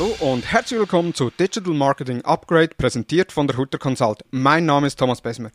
Hallo und herzlich willkommen zu Digital Marketing Upgrade, präsentiert von der Hutter Consult. Mein Name ist Thomas Besmer.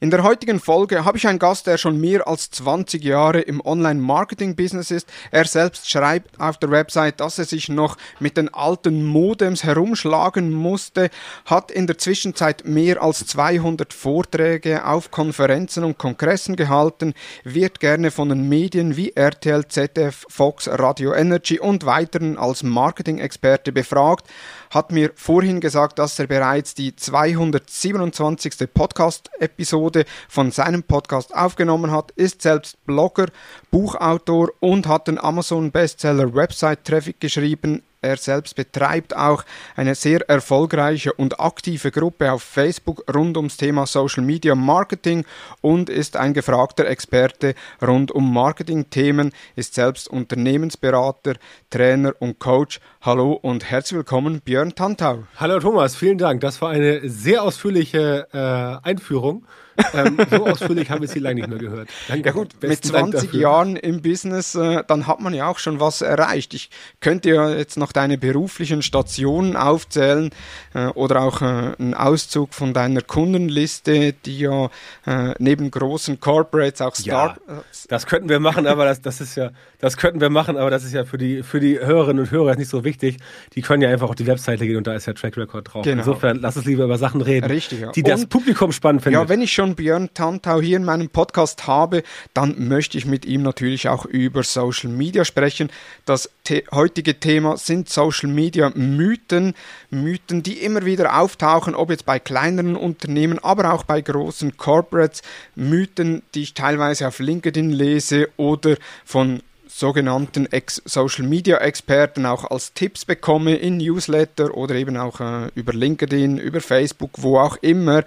In der heutigen Folge habe ich einen Gast, der schon mehr als 20 Jahre im Online-Marketing-Business ist. Er selbst schreibt auf der Website, dass er sich noch mit den alten Modems herumschlagen musste, hat in der Zwischenzeit mehr als 200 Vorträge auf Konferenzen und Kongressen gehalten, wird gerne von den Medien wie RTL, ZDF, Fox, Radio Energy und weiteren als Marketing-Experte befragt, hat mir vorhin gesagt, dass er bereits die 227. Podcast-Episode von seinem Podcast aufgenommen hat, ist selbst Blogger, Buchautor und hat den Amazon-Bestseller Website Traffic geschrieben. Er selbst betreibt auch eine sehr erfolgreiche und aktive Gruppe auf Facebook rund ums Thema Social Media Marketing und ist ein gefragter Experte rund um Marketing-Themen, ist selbst Unternehmensberater, Trainer und Coach. Hallo und herzlich willkommen, Björn Tantau. Hallo Thomas, vielen Dank. Das war eine sehr ausführliche äh, Einführung ähm, so ausführlich haben wir sie lange nicht mehr gehört. Danke. Ja gut, mit 20 Jahren im Business, äh, dann hat man ja auch schon was erreicht. Ich könnte ja jetzt noch deine beruflichen Stationen aufzählen äh, oder auch äh, einen Auszug von deiner Kundenliste, die ja äh, neben großen Corporates auch Start. Ja, das könnten wir machen, aber das, das ist ja, das könnten wir machen, aber das ist ja für die, für die Hörerinnen und Hörer nicht so wichtig. Die können ja einfach auf die Webseite gehen und da ist ja Track Record drauf. Genau. Insofern lass uns lieber über Sachen reden, Richtig, ja. die das und, Publikum spannend finden. Ja, wenn ich schon schon Björn Tantau hier in meinem Podcast habe, dann möchte ich mit ihm natürlich auch über Social Media sprechen. Das the heutige Thema sind Social Media Mythen, Mythen, die immer wieder auftauchen, ob jetzt bei kleineren Unternehmen, aber auch bei großen Corporates, Mythen, die ich teilweise auf LinkedIn lese oder von sogenannten Ex Social Media Experten auch als Tipps bekomme in Newsletter oder eben auch äh, über LinkedIn, über Facebook, wo auch immer.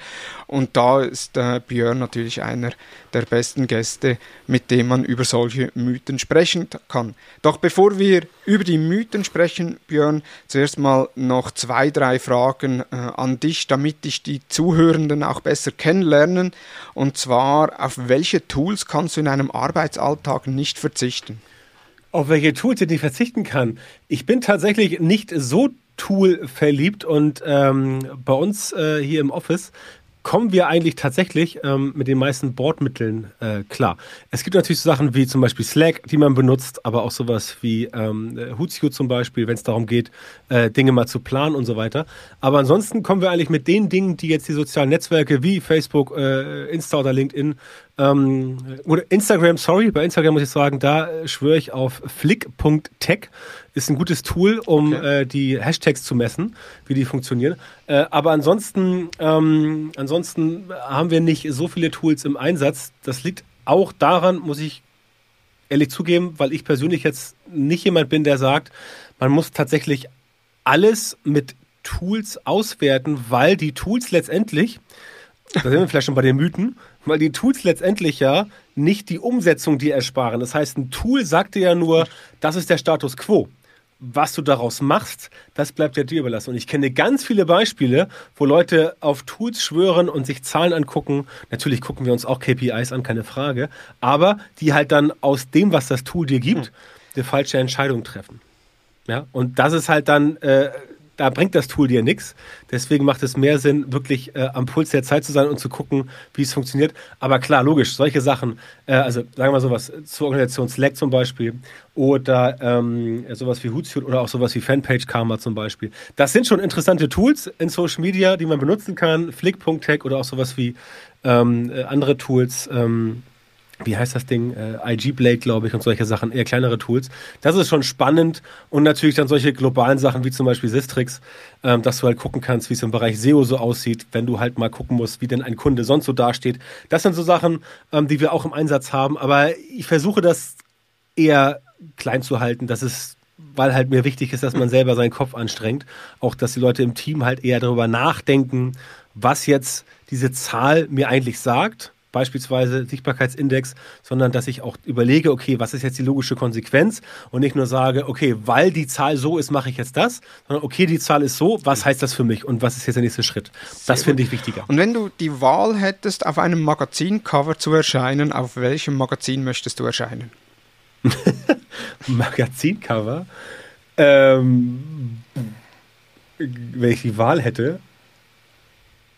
Und da ist äh, Björn natürlich einer der besten Gäste, mit dem man über solche Mythen sprechen kann. Doch bevor wir über die Mythen sprechen, Björn, zuerst mal noch zwei, drei Fragen äh, an dich, damit ich die Zuhörenden auch besser kennenlernen. Und zwar, auf welche Tools kannst du in einem Arbeitsalltag nicht verzichten? Auf welche Tools ich nicht verzichten kann? Ich bin tatsächlich nicht so Tool verliebt und ähm, bei uns äh, hier im Office kommen wir eigentlich tatsächlich ähm, mit den meisten Bordmitteln äh, klar. Es gibt natürlich so Sachen wie zum Beispiel Slack, die man benutzt, aber auch sowas wie ähm, Hootsuite zum Beispiel, wenn es darum geht, äh, Dinge mal zu planen und so weiter. Aber ansonsten kommen wir eigentlich mit den Dingen, die jetzt die sozialen Netzwerke wie Facebook, äh, Insta oder LinkedIn ähm, oder Instagram, sorry, bei Instagram muss ich sagen, da äh, schwöre ich auf flick.tech. Ist ein gutes Tool, um okay. äh, die Hashtags zu messen, wie die funktionieren. Äh, aber ansonsten, ähm, ansonsten haben wir nicht so viele Tools im Einsatz. Das liegt auch daran, muss ich ehrlich zugeben, weil ich persönlich jetzt nicht jemand bin, der sagt, man muss tatsächlich alles mit Tools auswerten, weil die Tools letztendlich, da sind wir vielleicht schon bei den Mythen, weil die Tools letztendlich ja nicht die Umsetzung dir ersparen. Das heißt, ein Tool sagt dir ja nur, das ist der Status quo. Was du daraus machst, das bleibt ja dir überlassen. Und ich kenne ganz viele Beispiele, wo Leute auf Tools schwören und sich Zahlen angucken. Natürlich gucken wir uns auch KPIs an, keine Frage. Aber die halt dann aus dem, was das Tool dir gibt, hm. die falsche Entscheidung treffen. Ja, und das ist halt dann äh, da bringt das Tool dir nichts. Deswegen macht es mehr Sinn, wirklich äh, am Puls der Zeit zu sein und zu gucken, wie es funktioniert. Aber klar, logisch, solche Sachen, äh, also sagen wir mal sowas zur Organisation Slack zum Beispiel oder ähm, sowas wie Hootsuite oder auch sowas wie Fanpage Karma zum Beispiel. Das sind schon interessante Tools in Social Media, die man benutzen kann. Flick.tech oder auch sowas wie ähm, äh, andere Tools. Ähm, wie heißt das Ding, äh, IG Blade, glaube ich, und solche Sachen, eher kleinere Tools. Das ist schon spannend und natürlich dann solche globalen Sachen wie zum Beispiel Sistrix, ähm, dass du halt gucken kannst, wie es im Bereich SEO so aussieht, wenn du halt mal gucken musst, wie denn ein Kunde sonst so dasteht. Das sind so Sachen, ähm, die wir auch im Einsatz haben, aber ich versuche das eher klein zu halten, dass es weil halt mir wichtig ist, dass man selber seinen Kopf anstrengt. Auch, dass die Leute im Team halt eher darüber nachdenken, was jetzt diese Zahl mir eigentlich sagt beispielsweise Sichtbarkeitsindex, sondern dass ich auch überlege, okay, was ist jetzt die logische Konsequenz und nicht nur sage, okay, weil die Zahl so ist, mache ich jetzt das, sondern okay, die Zahl ist so, was heißt das für mich und was ist jetzt der nächste Schritt? Das finde ich wichtiger. Und wenn du die Wahl hättest, auf einem Magazincover zu erscheinen, auf welchem Magazin möchtest du erscheinen? Magazincover? Ähm, wenn ich die Wahl hätte,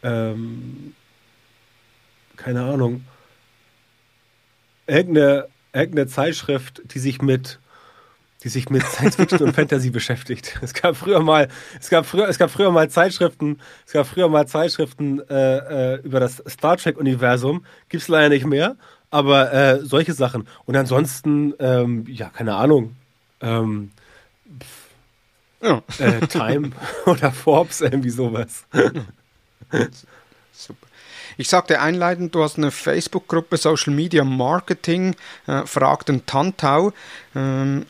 ähm, keine Ahnung, irgendeine, irgendeine Zeitschrift, die sich mit die sich mit Science Fiction und Fantasy beschäftigt. Es gab früher mal, es gab früher, es gab früher mal Zeitschriften, es gab früher mal Zeitschriften äh, äh, über das Star Trek Universum. Gibt's leider nicht mehr, aber äh, solche Sachen. Und ansonsten, ähm, ja, keine Ahnung. Ähm, ja. äh, Time oder Forbes, irgendwie sowas. Super. Ich sagte einleitend, du hast eine Facebook-Gruppe Social Media Marketing, äh, fragten Tantau. Ähm,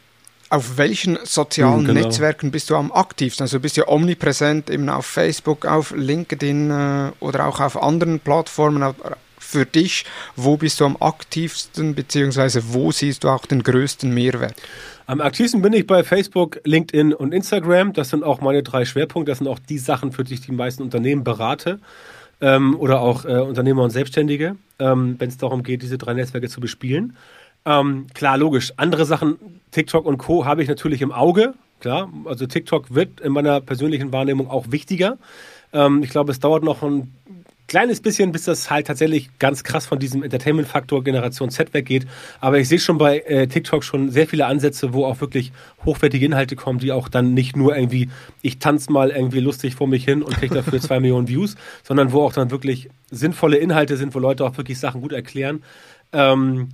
auf welchen sozialen genau. Netzwerken bist du am aktivsten? Also du bist ja omnipräsent eben auf Facebook, auf LinkedIn äh, oder auch auf anderen Plattformen. Für dich, wo bist du am aktivsten, beziehungsweise wo siehst du auch den größten Mehrwert? Am aktivsten bin ich bei Facebook, LinkedIn und Instagram. Das sind auch meine drei Schwerpunkte. Das sind auch die Sachen, für die ich die meisten Unternehmen berate ähm, oder auch äh, Unternehmer und Selbstständige, ähm, wenn es darum geht, diese drei Netzwerke zu bespielen. Ähm, klar, logisch. Andere Sachen, TikTok und Co. habe ich natürlich im Auge. Klar, also TikTok wird in meiner persönlichen Wahrnehmung auch wichtiger. Ähm, ich glaube, es dauert noch ein kleines bisschen, bis das halt tatsächlich ganz krass von diesem Entertainment-Faktor Generation Z weggeht. Aber ich sehe schon bei äh, TikTok schon sehr viele Ansätze, wo auch wirklich hochwertige Inhalte kommen, die auch dann nicht nur irgendwie, ich tanze mal irgendwie lustig vor mich hin und kriege dafür zwei Millionen Views, sondern wo auch dann wirklich sinnvolle Inhalte sind, wo Leute auch wirklich Sachen gut erklären. Ähm,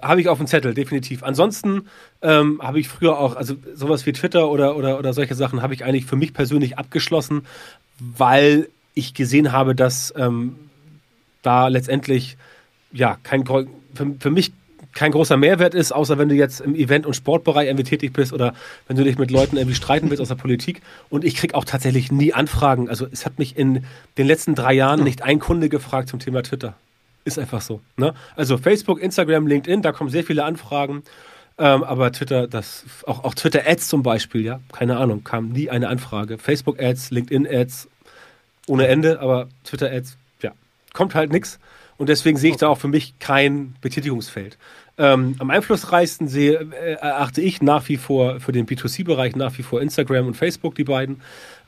habe ich auf dem Zettel, definitiv. Ansonsten ähm, habe ich früher auch, also sowas wie Twitter oder, oder, oder solche Sachen habe ich eigentlich für mich persönlich abgeschlossen, weil ich gesehen habe, dass ähm, da letztendlich ja kein für, für mich kein großer Mehrwert ist, außer wenn du jetzt im Event- und Sportbereich irgendwie tätig bist oder wenn du dich mit Leuten irgendwie streiten willst aus der Politik. Und ich kriege auch tatsächlich nie Anfragen. Also es hat mich in den letzten drei Jahren nicht ein Kunde gefragt zum Thema Twitter. Ist einfach so. Ne? Also Facebook, Instagram, LinkedIn, da kommen sehr viele Anfragen. Ähm, aber Twitter, das, auch, auch Twitter-Ads zum Beispiel, ja, keine Ahnung, kam nie eine Anfrage. Facebook-Ads, LinkedIn-Ads ohne Ende, aber Twitter-Ads, ja, kommt halt nichts. Und deswegen sehe ich da auch für mich kein Betätigungsfeld. Ähm, am einflussreichsten sehe, äh, erachte ich nach wie vor für den B2C-Bereich nach wie vor Instagram und Facebook, die beiden.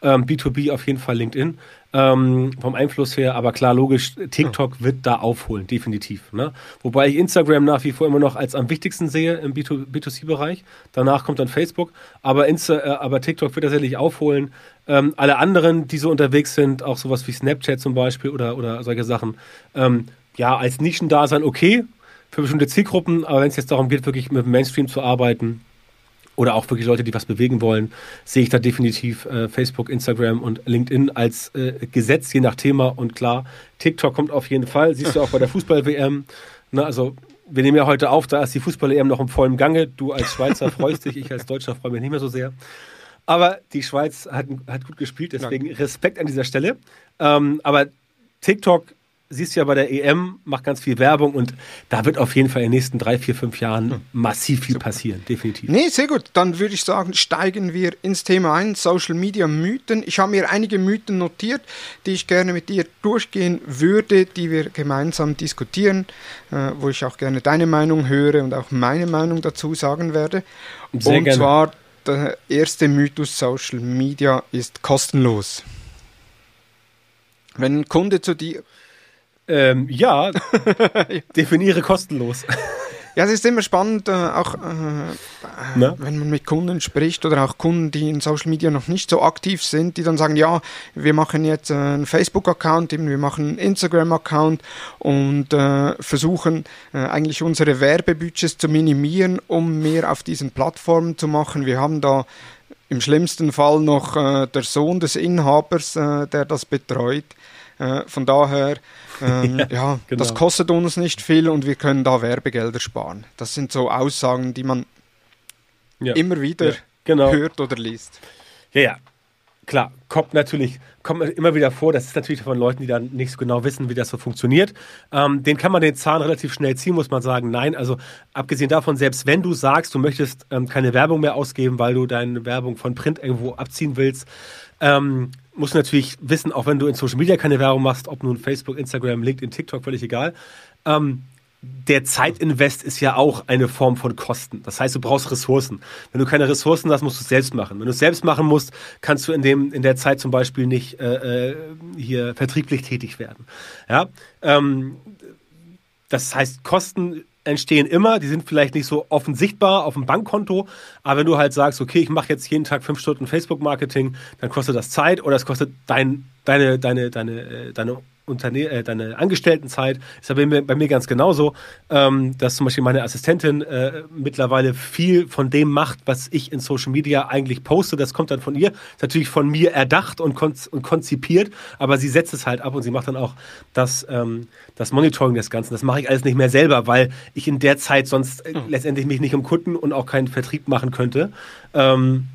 Ähm, B2B auf jeden Fall LinkedIn ähm, vom Einfluss her. Aber klar, logisch, TikTok wird da aufholen, definitiv. Ne? Wobei ich Instagram nach wie vor immer noch als am wichtigsten sehe im B2C-Bereich. Danach kommt dann Facebook. Aber, Insta, äh, aber TikTok wird tatsächlich aufholen. Ähm, alle anderen, die so unterwegs sind, auch sowas wie Snapchat zum Beispiel oder, oder solche Sachen, ähm, ja, als Nischendasein okay für bestimmte Zielgruppen. Aber wenn es jetzt darum geht, wirklich mit dem Mainstream zu arbeiten, oder auch wirklich Leute, die was bewegen wollen, sehe ich da definitiv äh, Facebook, Instagram und LinkedIn als äh, Gesetz, je nach Thema. Und klar, TikTok kommt auf jeden Fall. Siehst du auch bei der Fußball-WM. Ne, also, wir nehmen ja heute auf, da ist die Fußball-EM noch im vollen Gange. Du als Schweizer freust dich, ich als Deutscher freue mich nicht mehr so sehr. Aber die Schweiz hat, hat gut gespielt, deswegen Respekt an dieser Stelle. Ähm, aber TikTok siehst ja bei der EM, macht ganz viel Werbung und da wird auf jeden Fall in den nächsten drei, vier, fünf Jahren hm. massiv viel passieren, definitiv. Nee, sehr gut. Dann würde ich sagen, steigen wir ins Thema ein, Social Media Mythen. Ich habe mir einige Mythen notiert, die ich gerne mit dir durchgehen würde, die wir gemeinsam diskutieren, äh, wo ich auch gerne deine Meinung höre und auch meine Meinung dazu sagen werde. Sehr und gerne. zwar der erste Mythos, Social Media ist kostenlos. Wenn ein Kunde zu dir ähm, ja, definiere kostenlos. Ja, es ist immer spannend, äh, auch äh, wenn man mit Kunden spricht oder auch Kunden, die in Social Media noch nicht so aktiv sind, die dann sagen, ja, wir machen jetzt äh, einen Facebook-Account, wir machen einen Instagram-Account und äh, versuchen äh, eigentlich unsere Werbebudgets zu minimieren, um mehr auf diesen Plattformen zu machen. Wir haben da im schlimmsten Fall noch äh, der Sohn des Inhabers, der das betreut. von daher ähm, ja, ja genau. das kostet uns nicht viel und wir können da Werbegelder sparen. Das sind so Aussagen, die man ja. immer wieder ja, genau. hört oder liest. Ja, ja. Klar, kommt natürlich, kommt immer wieder vor, das ist natürlich von Leuten, die dann nicht so genau wissen, wie das so funktioniert. Ähm, den kann man den Zahn relativ schnell ziehen, muss man sagen. Nein, also abgesehen davon, selbst wenn du sagst, du möchtest ähm, keine Werbung mehr ausgeben, weil du deine Werbung von Print irgendwo abziehen willst, ähm, musst du natürlich wissen, auch wenn du in Social Media keine Werbung machst, ob nun Facebook, Instagram, LinkedIn, TikTok, völlig egal. Ähm, der Zeitinvest ist ja auch eine Form von Kosten. Das heißt, du brauchst Ressourcen. Wenn du keine Ressourcen hast, musst du es selbst machen. Wenn du es selbst machen musst, kannst du in, dem, in der Zeit zum Beispiel nicht äh, äh hier vertrieblich tätig werden. Ja? Ähm, das heißt, Kosten entstehen immer, die sind vielleicht nicht so offen sichtbar auf dem Bankkonto, aber wenn du halt sagst, okay, ich mache jetzt jeden Tag fünf Stunden Facebook-Marketing, dann kostet das Zeit oder es kostet dein, deine, deine, deine, äh, deine Unterne äh, deine Angestelltenzeit. Ist aber bei mir, bei mir ganz genauso, ähm, dass zum Beispiel meine Assistentin äh, mittlerweile viel von dem macht, was ich in Social Media eigentlich poste. Das kommt dann von ihr. Ist natürlich von mir erdacht und, kon und konzipiert, aber sie setzt es halt ab und sie macht dann auch das, ähm, das Monitoring des Ganzen. Das mache ich alles nicht mehr selber, weil ich in der Zeit sonst äh, mhm. letztendlich mich nicht um Kunden und auch keinen Vertrieb machen könnte. Ähm,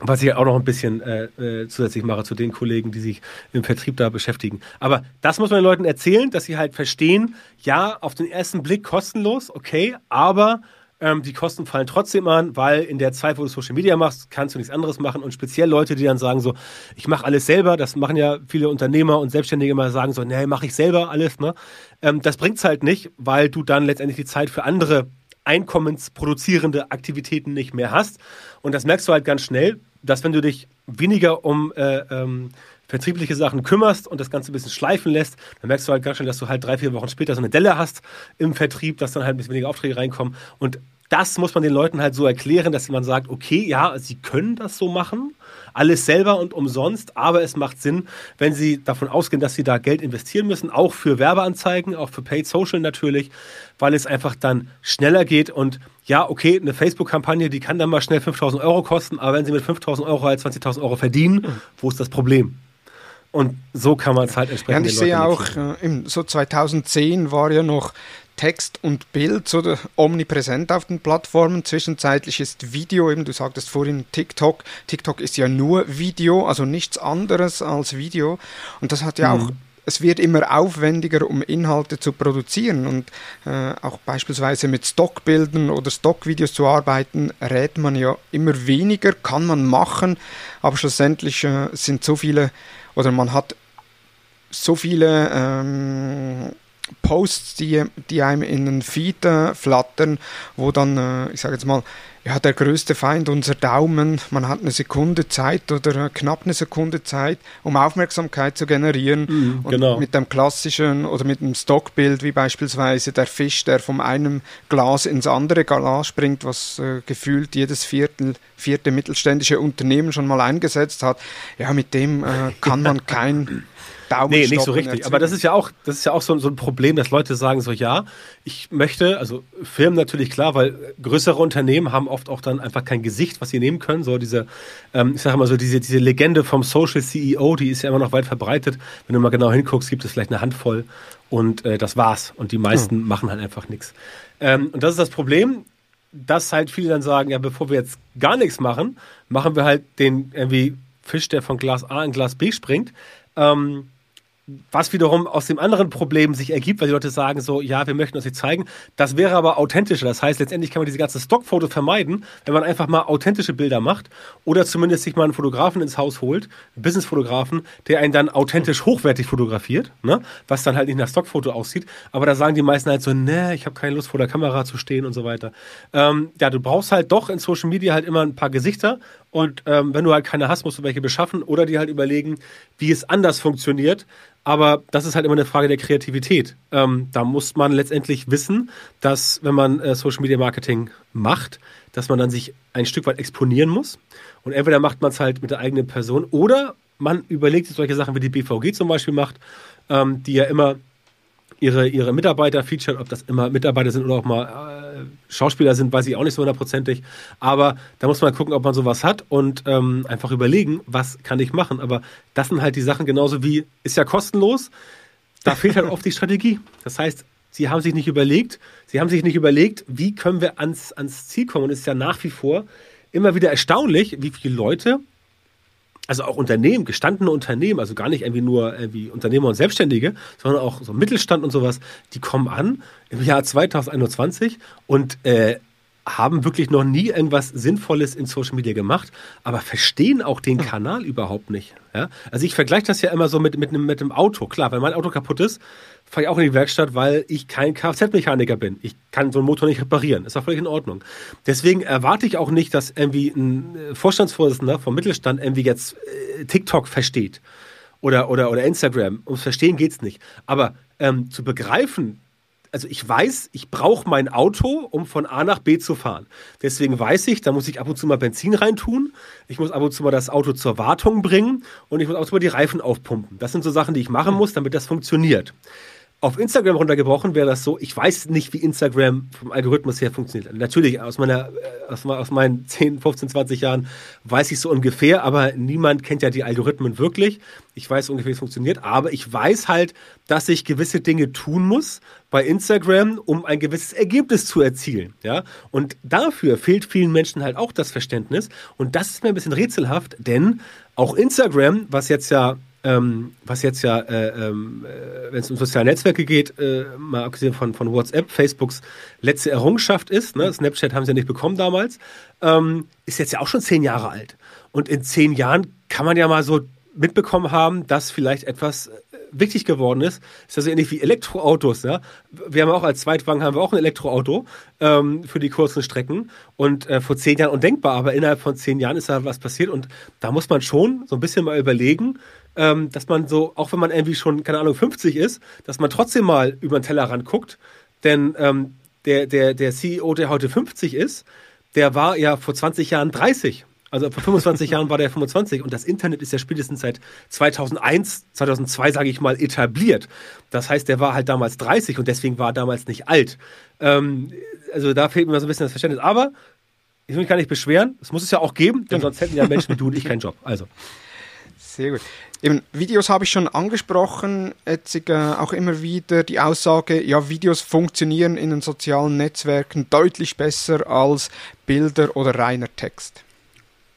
was ich auch noch ein bisschen äh, äh, zusätzlich mache zu den Kollegen, die sich im Vertrieb da beschäftigen. Aber das muss man den Leuten erzählen, dass sie halt verstehen, ja, auf den ersten Blick kostenlos, okay, aber ähm, die Kosten fallen trotzdem an, weil in der Zeit, wo du Social Media machst, kannst du nichts anderes machen. Und speziell Leute, die dann sagen so, ich mache alles selber, das machen ja viele Unternehmer und Selbstständige immer sagen so, nee, mache ich selber alles, ne? Ähm, das bringt's halt nicht, weil du dann letztendlich die Zeit für andere einkommensproduzierende Aktivitäten nicht mehr hast. Und das merkst du halt ganz schnell, dass wenn du dich weniger um äh, ähm, vertriebliche Sachen kümmerst und das Ganze ein bisschen schleifen lässt, dann merkst du halt ganz schnell, dass du halt drei, vier Wochen später so eine Delle hast im Vertrieb, dass dann halt ein bisschen weniger Aufträge reinkommen. Und das muss man den Leuten halt so erklären, dass man sagt, okay, ja, sie können das so machen, alles selber und umsonst, aber es macht Sinn, wenn sie davon ausgehen, dass sie da Geld investieren müssen, auch für Werbeanzeigen, auch für Paid Social natürlich, weil es einfach dann schneller geht und ja, okay, eine Facebook-Kampagne, die kann dann mal schnell 5000 Euro kosten, aber wenn sie mit 5000 Euro halt 20.000 Euro verdienen, mhm. wo ist das Problem? Und so kann man es halt entsprechend. Ja, ich sehe auch, äh, so 2010 war ja noch Text und Bild so omnipräsent auf den Plattformen. Zwischenzeitlich ist Video, eben du sagtest vorhin TikTok. TikTok ist ja nur Video, also nichts anderes als Video. Und das hat ja mhm. auch es wird immer aufwendiger, um Inhalte zu produzieren und äh, auch beispielsweise mit Stockbildern oder Stockvideos zu arbeiten, rät man ja immer weniger, kann man machen, aber schlussendlich äh, sind so viele oder man hat so viele ähm, Posts, die, die einem in den Feed äh, flattern, wo dann, äh, ich sage jetzt mal, ja, der größte Feind unser Daumen, man hat eine Sekunde Zeit oder äh, knapp eine Sekunde Zeit, um Aufmerksamkeit zu generieren. Mhm, und genau. mit dem klassischen oder mit dem Stockbild, wie beispielsweise der Fisch, der vom einem Glas ins andere Glas springt, was äh, gefühlt jedes Viertel, vierte mittelständische Unternehmen schon mal eingesetzt hat, ja, mit dem äh, kann man kein Daumen Nee, nicht so richtig. Aber das ist ja auch, das ist ja auch so, so, ein Problem, dass Leute sagen so, ja, ich möchte, also Firmen natürlich klar, weil größere Unternehmen haben oft auch dann einfach kein Gesicht, was sie nehmen können. So diese, ähm, ich sage mal so, diese, diese Legende vom Social CEO, die ist ja immer noch weit verbreitet. Wenn du mal genau hinguckst, gibt es vielleicht eine Handvoll und äh, das war's. Und die meisten hm. machen halt einfach nichts. Ähm, und das ist das Problem, dass halt viele dann sagen, ja, bevor wir jetzt gar nichts machen, machen wir halt den irgendwie Fisch, der von Glas A in Glas B springt. Ähm, was wiederum aus dem anderen Problem sich ergibt, weil die Leute sagen so, ja, wir möchten uns nicht zeigen. Das wäre aber authentischer. Das heißt, letztendlich kann man diese ganzen Stockfotos vermeiden, wenn man einfach mal authentische Bilder macht oder zumindest sich mal einen Fotografen ins Haus holt, einen Businessfotografen, der einen dann authentisch hochwertig fotografiert, ne? was dann halt nicht nach Stockfoto aussieht. Aber da sagen die meisten halt so, ne, ich habe keine Lust vor der Kamera zu stehen und so weiter. Ähm, ja, du brauchst halt doch in Social Media halt immer ein paar Gesichter und ähm, wenn du halt keine hast, musst du welche beschaffen oder die halt überlegen, wie es anders funktioniert aber das ist halt immer eine Frage der Kreativität. Ähm, da muss man letztendlich wissen, dass wenn man äh, Social Media Marketing macht, dass man dann sich ein Stück weit exponieren muss. Und entweder macht man es halt mit der eigenen Person oder man überlegt sich solche Sachen wie die BVG zum Beispiel macht, ähm, die ja immer ihre, ihre Mitarbeiter featuren, ob das immer Mitarbeiter sind oder auch mal äh, Schauspieler sind, weiß ich auch nicht so hundertprozentig. Aber da muss man gucken, ob man sowas hat und ähm, einfach überlegen, was kann ich machen. Aber das sind halt die Sachen genauso wie, ist ja kostenlos, da fehlt halt oft die Strategie. Das heißt, sie haben sich nicht überlegt, sie haben sich nicht überlegt, wie können wir ans, ans Ziel kommen. Und es ist ja nach wie vor immer wieder erstaunlich, wie viele Leute also auch Unternehmen, gestandene Unternehmen, also gar nicht irgendwie nur irgendwie Unternehmer und Selbstständige, sondern auch so Mittelstand und sowas, die kommen an im Jahr 2021 und äh, haben wirklich noch nie irgendwas Sinnvolles in Social Media gemacht, aber verstehen auch den Kanal überhaupt nicht. Ja? Also ich vergleiche das ja immer so mit, mit, einem, mit einem Auto. Klar, wenn mein Auto kaputt ist, fahre ich auch in die Werkstatt, weil ich kein Kfz-Mechaniker bin. Ich kann so einen Motor nicht reparieren. Ist auch völlig in Ordnung. Deswegen erwarte ich auch nicht, dass irgendwie ein äh, Vorstandsvorsitzender vom Mittelstand irgendwie jetzt äh, TikTok versteht oder, oder, oder Instagram. Ums Verstehen geht es nicht. Aber ähm, zu begreifen, also ich weiß, ich brauche mein Auto, um von A nach B zu fahren. Deswegen weiß ich, da muss ich ab und zu mal Benzin reintun, ich muss ab und zu mal das Auto zur Wartung bringen und ich muss ab und zu mal die Reifen aufpumpen. Das sind so Sachen, die ich machen muss, damit das funktioniert. Auf Instagram runtergebrochen wäre das so, ich weiß nicht, wie Instagram vom Algorithmus her funktioniert. Natürlich, aus, meiner, äh, aus, aus meinen 10, 15, 20 Jahren weiß ich so ungefähr, aber niemand kennt ja die Algorithmen wirklich. Ich weiß ungefähr, wie es funktioniert, aber ich weiß halt, dass ich gewisse Dinge tun muss bei Instagram, um ein gewisses Ergebnis zu erzielen. Ja? Und dafür fehlt vielen Menschen halt auch das Verständnis. Und das ist mir ein bisschen rätselhaft, denn auch Instagram, was jetzt ja ähm, was jetzt ja, äh, ähm, äh, wenn es um soziale Netzwerke geht, äh, mal abgesehen von, von WhatsApp, Facebooks letzte Errungenschaft ist, ne? Snapchat haben sie ja nicht bekommen damals, ähm, ist jetzt ja auch schon zehn Jahre alt. Und in zehn Jahren kann man ja mal so mitbekommen haben, dass vielleicht etwas äh, wichtig geworden ist. Ist ja so ähnlich wie Elektroautos. Ja? Wir haben auch als Zweitwagen haben wir auch ein Elektroauto ähm, für die kurzen Strecken. Und äh, vor zehn Jahren undenkbar, aber innerhalb von zehn Jahren ist da was passiert. Und da muss man schon so ein bisschen mal überlegen, ähm, dass man so, auch wenn man irgendwie schon, keine Ahnung, 50 ist, dass man trotzdem mal über den Tellerrand guckt. Denn ähm, der, der, der CEO, der heute 50 ist, der war ja vor 20 Jahren 30. Also vor 25 Jahren war der 25 und das Internet ist ja spätestens seit 2001, 2002, sage ich mal, etabliert. Das heißt, der war halt damals 30 und deswegen war er damals nicht alt. Ähm, also da fehlt mir so ein bisschen das Verständnis. Aber ich will mich gar nicht beschweren. Es muss es ja auch geben, denn sonst hätten ja Menschen wie du und ich keinen Job. Also. Sehr gut. Eben, Videos habe ich schon angesprochen, jetzt äh, auch immer wieder die Aussage, ja, Videos funktionieren in den sozialen Netzwerken deutlich besser als Bilder oder reiner Text.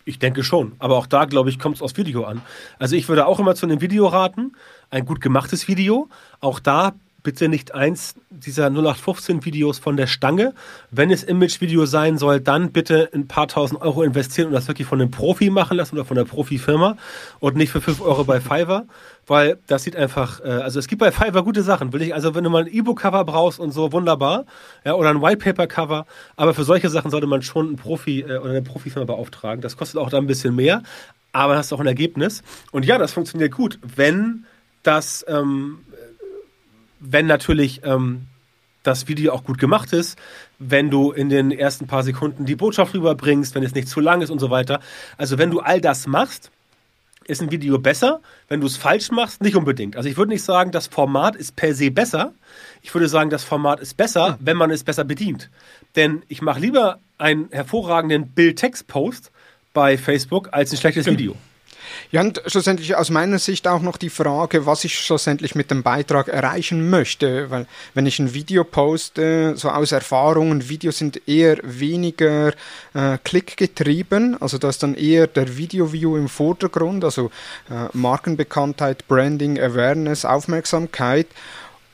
Ich denke schon, aber auch da, glaube ich, kommt es aufs Video an. Also ich würde auch immer zu einem Video raten, ein gut gemachtes Video. Auch da bitte nicht eins dieser 0815-Videos von der Stange. Wenn es Image-Video sein soll, dann bitte ein paar tausend Euro investieren und das wirklich von einem Profi machen lassen oder von der Profifirma und nicht für 5 Euro bei Fiverr, weil das sieht einfach, äh, also es gibt bei Fiverr gute Sachen, will ich, also wenn du mal ein E-Book-Cover brauchst und so, wunderbar, ja, oder ein White-Paper-Cover, aber für solche Sachen sollte man schon einen Profi äh, oder eine Profifirma beauftragen. Das kostet auch dann ein bisschen mehr, aber hast auch ein Ergebnis. Und ja, das funktioniert gut, wenn das ähm, wenn natürlich ähm, das Video auch gut gemacht ist, wenn du in den ersten paar Sekunden die Botschaft rüberbringst, wenn es nicht zu lang ist und so weiter. Also wenn du all das machst, ist ein Video besser. Wenn du es falsch machst, nicht unbedingt. Also ich würde nicht sagen, das Format ist per se besser. Ich würde sagen, das Format ist besser, wenn man es besser bedient. Denn ich mache lieber einen hervorragenden Bild-Text-Post bei Facebook als ein schlechtes Video. Ja, und schlussendlich aus meiner Sicht auch noch die Frage, was ich schlussendlich mit dem Beitrag erreichen möchte. Weil wenn ich ein Video poste, so aus Erfahrungen, Videos sind eher weniger äh, klickgetrieben. Also da ist dann eher der Video-View im Vordergrund, also äh, Markenbekanntheit, Branding, Awareness, Aufmerksamkeit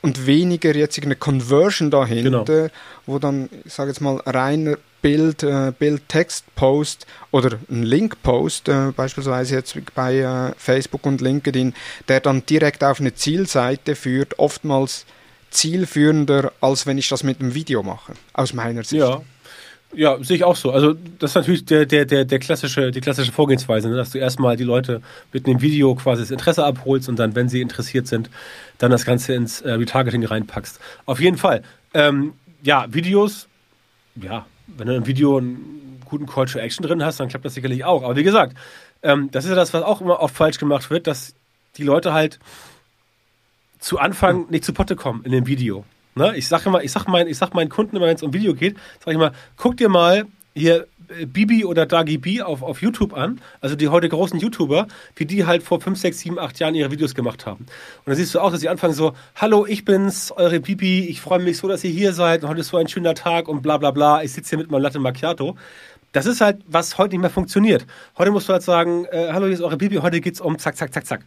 und weniger jetzt eine Conversion dahinter, genau. wo dann, ich sage jetzt mal, reiner Bild, äh, Bild-Text-Post oder ein Link-Post, äh, beispielsweise jetzt bei äh, Facebook und LinkedIn, der dann direkt auf eine Zielseite führt, oftmals zielführender, als wenn ich das mit einem Video mache, aus meiner Sicht. Ja. Ja, sehe ich auch so. Also das ist natürlich der, der, der, der klassische, die klassische Vorgehensweise, ne? dass du erstmal die Leute mit einem Video quasi das Interesse abholst und dann, wenn sie interessiert sind, dann das Ganze ins äh, Retargeting reinpackst. Auf jeden Fall. Ähm, ja, Videos, ja, wenn du ein Video einen guten Call to Action drin hast, dann klappt das sicherlich auch. Aber wie gesagt, ähm, das ist ja das, was auch immer oft falsch gemacht wird, dass die Leute halt zu Anfang nicht zu Potte kommen in dem Video. Ne? Ich sage immer, ich sag mein, ich sag meinen Kunden immer, wenn es um Video geht, sage ich mal, guck dir mal hier Bibi oder Dagi B auf, auf YouTube an, also die heute großen YouTuber, wie die halt vor 5, 6, 7, 8 Jahren ihre Videos gemacht haben. Und dann siehst du auch, dass sie anfangen so, hallo, ich bin's, eure Bibi, ich freue mich so, dass ihr hier seid und heute ist so ein schöner Tag und bla bla bla, ich sitze hier mit meinem Latte Macchiato. Das ist halt, was heute nicht mehr funktioniert. Heute musst du halt sagen, äh, hallo, hier ist eure Bibi, heute geht's um zack, zack, zack, zack.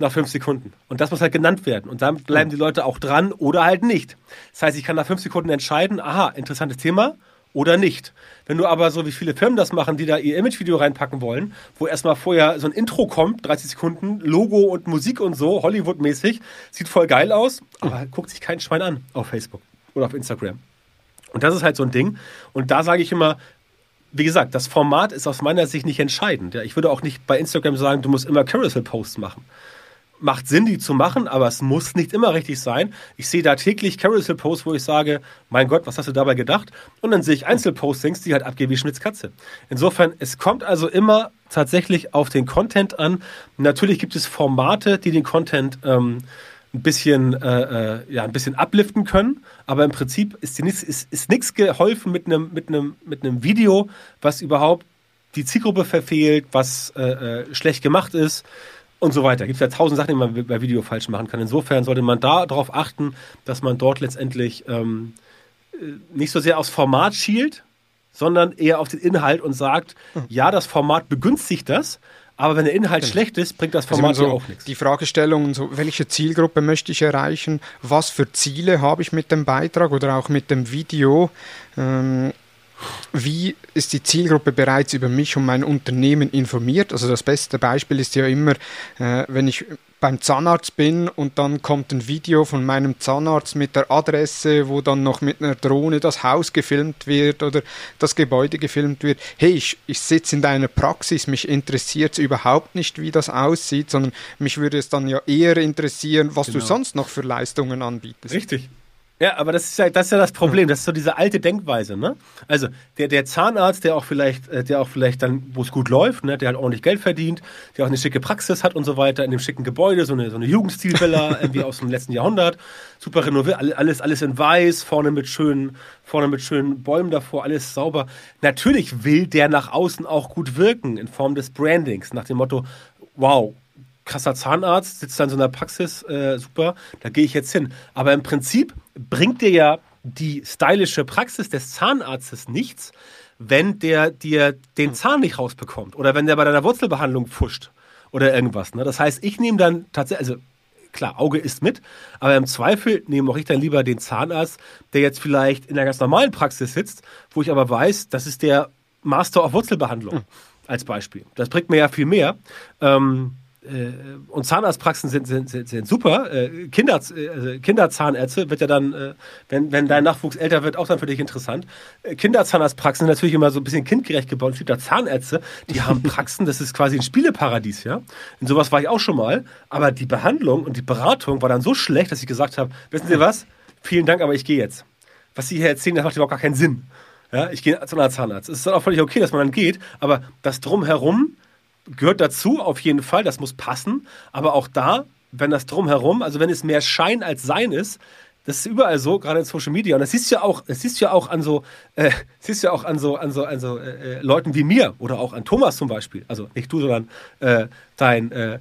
Nach fünf Sekunden. Und das muss halt genannt werden. Und dann bleiben die Leute auch dran oder halt nicht. Das heißt, ich kann nach fünf Sekunden entscheiden, aha, interessantes Thema, oder nicht. Wenn du aber so wie viele Firmen das machen, die da ihr Image-Video reinpacken wollen, wo erstmal vorher so ein Intro kommt, 30 Sekunden, Logo und Musik und so, Hollywood-mäßig, sieht voll geil aus, aber guckt sich kein Schwein an auf Facebook oder auf Instagram. Und das ist halt so ein Ding. Und da sage ich immer, wie gesagt, das Format ist aus meiner Sicht nicht entscheidend. Ja, ich würde auch nicht bei Instagram sagen, du musst immer Carousel-Posts machen macht Sinn, die zu machen, aber es muss nicht immer richtig sein. Ich sehe da täglich Carousel-Posts, wo ich sage, mein Gott, was hast du dabei gedacht? Und dann sehe ich Einzelpostings, die halt abgehen wie Schmitz Katze. Insofern, es kommt also immer tatsächlich auf den Content an. Natürlich gibt es Formate, die den Content ähm, ein bisschen, äh, äh, ja, ein bisschen upliften können, aber im Prinzip ist, ist, ist, ist nichts geholfen mit einem mit mit Video, was überhaupt die Zielgruppe verfehlt, was äh, äh schlecht gemacht ist und so weiter. Gibt es ja tausend Sachen, die man bei Video falsch machen kann. Insofern sollte man da darauf achten, dass man dort letztendlich ähm, äh, nicht so sehr aufs Format schielt, sondern eher auf den Inhalt und sagt, hm. ja, das Format begünstigt das, aber wenn der Inhalt genau. schlecht ist, bringt das also Format also so ja auch nichts. Die Fragestellungen, so, welche Zielgruppe möchte ich erreichen, was für Ziele habe ich mit dem Beitrag oder auch mit dem Video, ähm, wie ist die Zielgruppe bereits über mich und mein Unternehmen informiert? Also das beste Beispiel ist ja immer, äh, wenn ich beim Zahnarzt bin und dann kommt ein Video von meinem Zahnarzt mit der Adresse, wo dann noch mit einer Drohne das Haus gefilmt wird oder das Gebäude gefilmt wird. Hey, ich, ich sitze in deiner Praxis, mich interessiert es überhaupt nicht, wie das aussieht, sondern mich würde es dann ja eher interessieren, was genau. du sonst noch für Leistungen anbietest. Richtig. Ja, aber das ist ja das, ist ja das Problem. Das ist so diese alte Denkweise, ne? Also der, der Zahnarzt, der auch vielleicht, äh, der auch vielleicht dann, wo es gut läuft, ne, der halt ordentlich Geld verdient, der auch eine schicke Praxis hat und so weiter, in dem schicken Gebäude, so eine, so eine Jugendstilvilla irgendwie aus dem letzten Jahrhundert, super renoviert, alles, alles in weiß, vorne mit schönen, vorne mit schönen Bäumen davor, alles sauber. Natürlich will der nach außen auch gut wirken in Form des Brandings, nach dem Motto, wow, krasser Zahnarzt, sitzt da in so einer Praxis, äh, super, da gehe ich jetzt hin. Aber im Prinzip bringt dir ja die stylische Praxis des Zahnarztes nichts, wenn der dir den Zahn nicht rausbekommt oder wenn der bei deiner Wurzelbehandlung pfuscht oder irgendwas. Ne? Das heißt, ich nehme dann tatsächlich, also klar, Auge ist mit, aber im Zweifel nehme auch ich dann lieber den Zahnarzt, der jetzt vielleicht in einer ganz normalen Praxis sitzt, wo ich aber weiß, das ist der Master of Wurzelbehandlung. Hm. Als Beispiel. Das bringt mir ja viel mehr. Ähm, äh, und Zahnarztpraxen sind, sind, sind, sind super. Äh, Kinder, äh, Kinderzahnärzte wird ja dann, äh, wenn, wenn dein Nachwuchs älter wird, auch dann für dich interessant. Äh, Kinderzahnarztpraxen sind natürlich immer so ein bisschen kindgerecht gebaut. Es gibt da Zahnärzte, die haben Praxen, das ist quasi ein Spieleparadies, ja. In sowas war ich auch schon mal. Aber die Behandlung und die Beratung war dann so schlecht, dass ich gesagt habe, wissen Sie was? Vielen Dank, aber ich gehe jetzt. Was Sie hier erzählen, das macht überhaupt gar keinen Sinn. Ja, ich gehe zu einer Zahnarzt. Es ist dann auch völlig okay, dass man dann geht, aber das Drumherum gehört dazu, auf jeden Fall, das muss passen. Aber auch da, wenn das drumherum, also wenn es mehr Schein als Sein ist, das ist überall so, gerade in Social Media. Und das siehst du ja auch, das siehst du ja auch an so, äh, siehst ja auch an so, an so, an so äh, äh, Leuten wie mir oder auch an Thomas zum Beispiel. Also nicht du, sondern äh, dein, äh,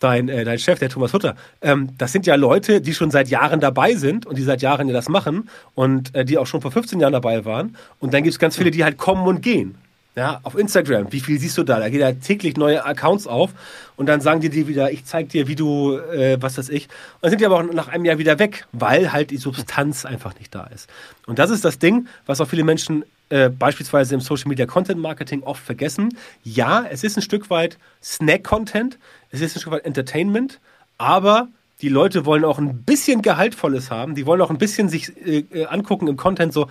dein, äh, dein Chef, der Thomas Hutter. Ähm, das sind ja Leute, die schon seit Jahren dabei sind und die seit Jahren ja das machen und äh, die auch schon vor 15 Jahren dabei waren. Und dann gibt es ganz viele, die halt kommen und gehen. Ja, auf Instagram, wie viel siehst du da? Da geht ja täglich neue Accounts auf und dann sagen die dir wieder, ich zeig dir, wie du, äh, was weiß ich. Und dann sind die aber auch nach einem Jahr wieder weg, weil halt die Substanz einfach nicht da ist. Und das ist das Ding, was auch viele Menschen äh, beispielsweise im Social Media Content Marketing oft vergessen. Ja, es ist ein Stück weit Snack-Content, es ist ein Stück weit Entertainment, aber die Leute wollen auch ein bisschen Gehaltvolles haben, die wollen auch ein bisschen sich äh, äh angucken im Content so,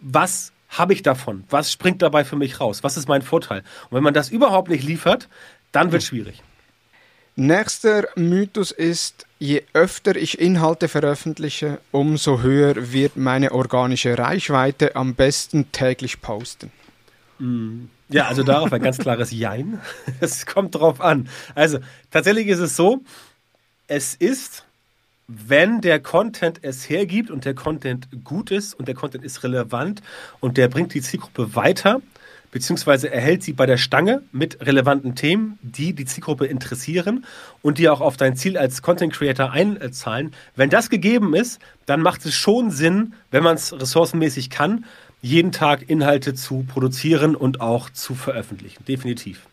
was habe ich davon? Was springt dabei für mich raus? Was ist mein Vorteil? Und wenn man das überhaupt nicht liefert, dann wird es schwierig. Nächster Mythos ist, je öfter ich Inhalte veröffentliche, umso höher wird meine organische Reichweite. Am besten täglich posten. Mm. Ja, also darauf ein ganz klares Jein. Es kommt drauf an. Also tatsächlich ist es so, es ist wenn der Content es hergibt und der Content gut ist und der Content ist relevant und der bringt die Zielgruppe weiter, beziehungsweise erhält sie bei der Stange mit relevanten Themen, die die Zielgruppe interessieren und die auch auf dein Ziel als Content Creator einzahlen. Wenn das gegeben ist, dann macht es schon Sinn, wenn man es ressourcenmäßig kann, jeden Tag Inhalte zu produzieren und auch zu veröffentlichen. Definitiv.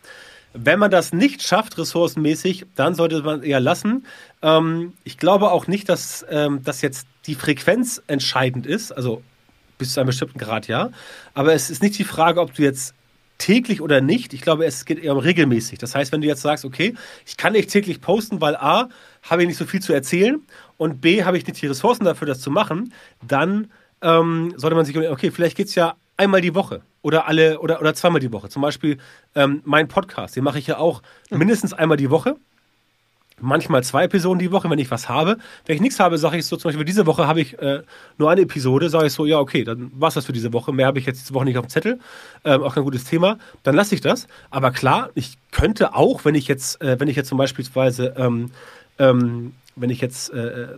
Wenn man das nicht schafft, ressourcenmäßig, dann sollte man eher lassen. Ähm, ich glaube auch nicht, dass, ähm, dass jetzt die Frequenz entscheidend ist. Also bis zu einem bestimmten Grad ja. Aber es ist nicht die Frage, ob du jetzt täglich oder nicht. Ich glaube, es geht eher um regelmäßig. Das heißt, wenn du jetzt sagst, okay, ich kann nicht täglich posten, weil A, habe ich nicht so viel zu erzählen und B, habe ich nicht die Ressourcen dafür, das zu machen, dann ähm, sollte man sich überlegen, okay, vielleicht geht es ja einmal die Woche oder alle oder, oder zweimal die Woche. Zum Beispiel ähm, mein Podcast, den mache ich ja auch mindestens einmal die Woche manchmal zwei Episoden die Woche, wenn ich was habe. Wenn ich nichts habe, sage ich so, zum Beispiel diese Woche habe ich äh, nur eine Episode, sage ich so, ja, okay, dann war es das für diese Woche. Mehr habe ich jetzt diese Woche nicht auf dem Zettel. Ähm, auch kein gutes Thema. Dann lasse ich das. Aber klar, ich könnte auch, wenn ich jetzt, äh, wenn ich jetzt zum Beispiel, ähm, ähm, wenn ich jetzt äh,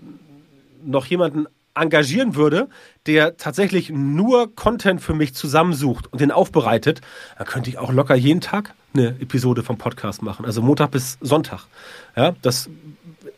noch jemanden engagieren würde, der tatsächlich nur Content für mich zusammensucht und den aufbereitet, dann könnte ich auch locker jeden Tag eine Episode vom Podcast machen. Also Montag bis Sonntag. Ja, das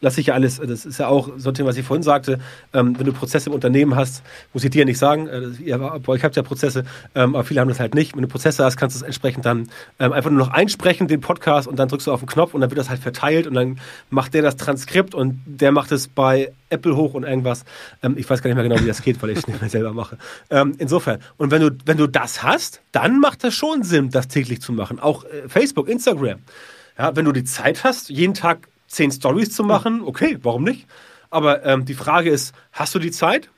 lasse ich ja alles, das ist ja auch so ein Thema, was ich vorhin sagte, ähm, wenn du Prozesse im Unternehmen hast, muss ich dir ja nicht sagen, äh, ihr, ich habt ja Prozesse, ähm, aber viele haben das halt nicht. Wenn du Prozesse hast, kannst du es entsprechend dann ähm, einfach nur noch einsprechen, den Podcast, und dann drückst du auf den Knopf und dann wird das halt verteilt und dann macht der das Transkript und der macht es bei Apple hoch und irgendwas. Ähm, ich weiß gar nicht mehr genau, wie das geht, weil ich es nicht mehr selber mache. Ähm, insofern, und wenn du, wenn du das hast, dann macht das schon Sinn, das täglich zu machen. Auch äh, Facebook, Instagram. Ja, wenn du die Zeit hast, jeden Tag zehn Stories zu machen, okay, warum nicht? Aber ähm, die Frage ist, hast du die Zeit?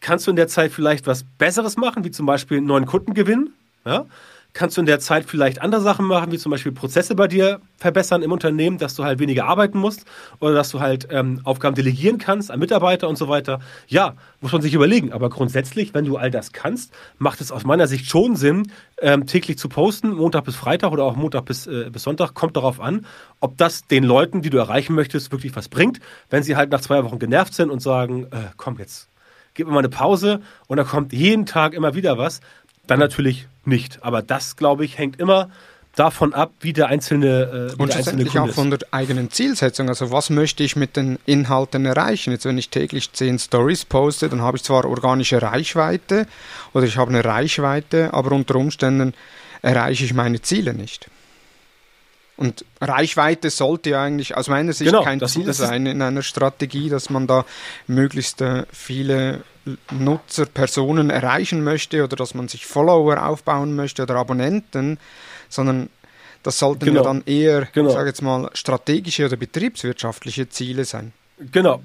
Kannst du in der Zeit vielleicht was Besseres machen, wie zum Beispiel einen neuen Kunden gewinnen? Ja? Kannst du in der Zeit vielleicht andere Sachen machen, wie zum Beispiel Prozesse bei dir verbessern im Unternehmen, dass du halt weniger arbeiten musst oder dass du halt ähm, Aufgaben delegieren kannst an Mitarbeiter und so weiter. Ja, muss man sich überlegen. Aber grundsätzlich, wenn du all das kannst, macht es aus meiner Sicht schon Sinn, ähm, täglich zu posten, Montag bis Freitag oder auch Montag bis, äh, bis Sonntag. Kommt darauf an, ob das den Leuten, die du erreichen möchtest, wirklich was bringt. Wenn sie halt nach zwei Wochen genervt sind und sagen, äh, komm jetzt, gib mir mal eine Pause und da kommt jeden Tag immer wieder was, dann natürlich nicht. Aber das, glaube ich, hängt immer davon ab, wie der einzelne äh, Und schlussendlich auch von der eigenen Zielsetzung. Also was möchte ich mit den Inhalten erreichen? Jetzt, wenn ich täglich zehn Stories poste, dann habe ich zwar organische Reichweite oder ich habe eine Reichweite, aber unter Umständen erreiche ich meine Ziele nicht. Und Reichweite sollte ja eigentlich aus meiner Sicht genau, kein das, Ziel das sein in einer Strategie, dass man da möglichst äh, viele Nutzer, Personen erreichen möchte oder dass man sich Follower aufbauen möchte oder Abonnenten, sondern das sollten genau. ja dann eher, genau. sage jetzt mal, strategische oder betriebswirtschaftliche Ziele sein. Genau.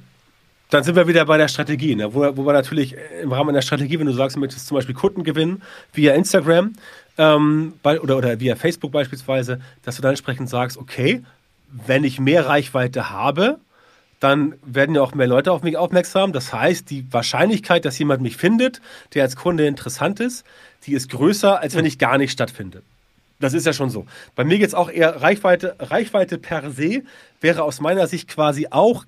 Dann sind wir wieder bei der Strategie, ne? wo, wo wir natürlich im Rahmen der Strategie, wenn du sagst, du möchtest zum Beispiel Kunden gewinnen via Instagram ähm, bei, oder, oder via Facebook beispielsweise, dass du dann entsprechend sagst, okay, wenn ich mehr Reichweite habe, dann werden ja auch mehr Leute auf mich aufmerksam. Das heißt, die Wahrscheinlichkeit, dass jemand mich findet, der als Kunde interessant ist, die ist größer, als wenn ich gar nicht stattfinde. Das ist ja schon so. Bei mir geht es auch eher Reichweite. Reichweite per se wäre aus meiner Sicht quasi auch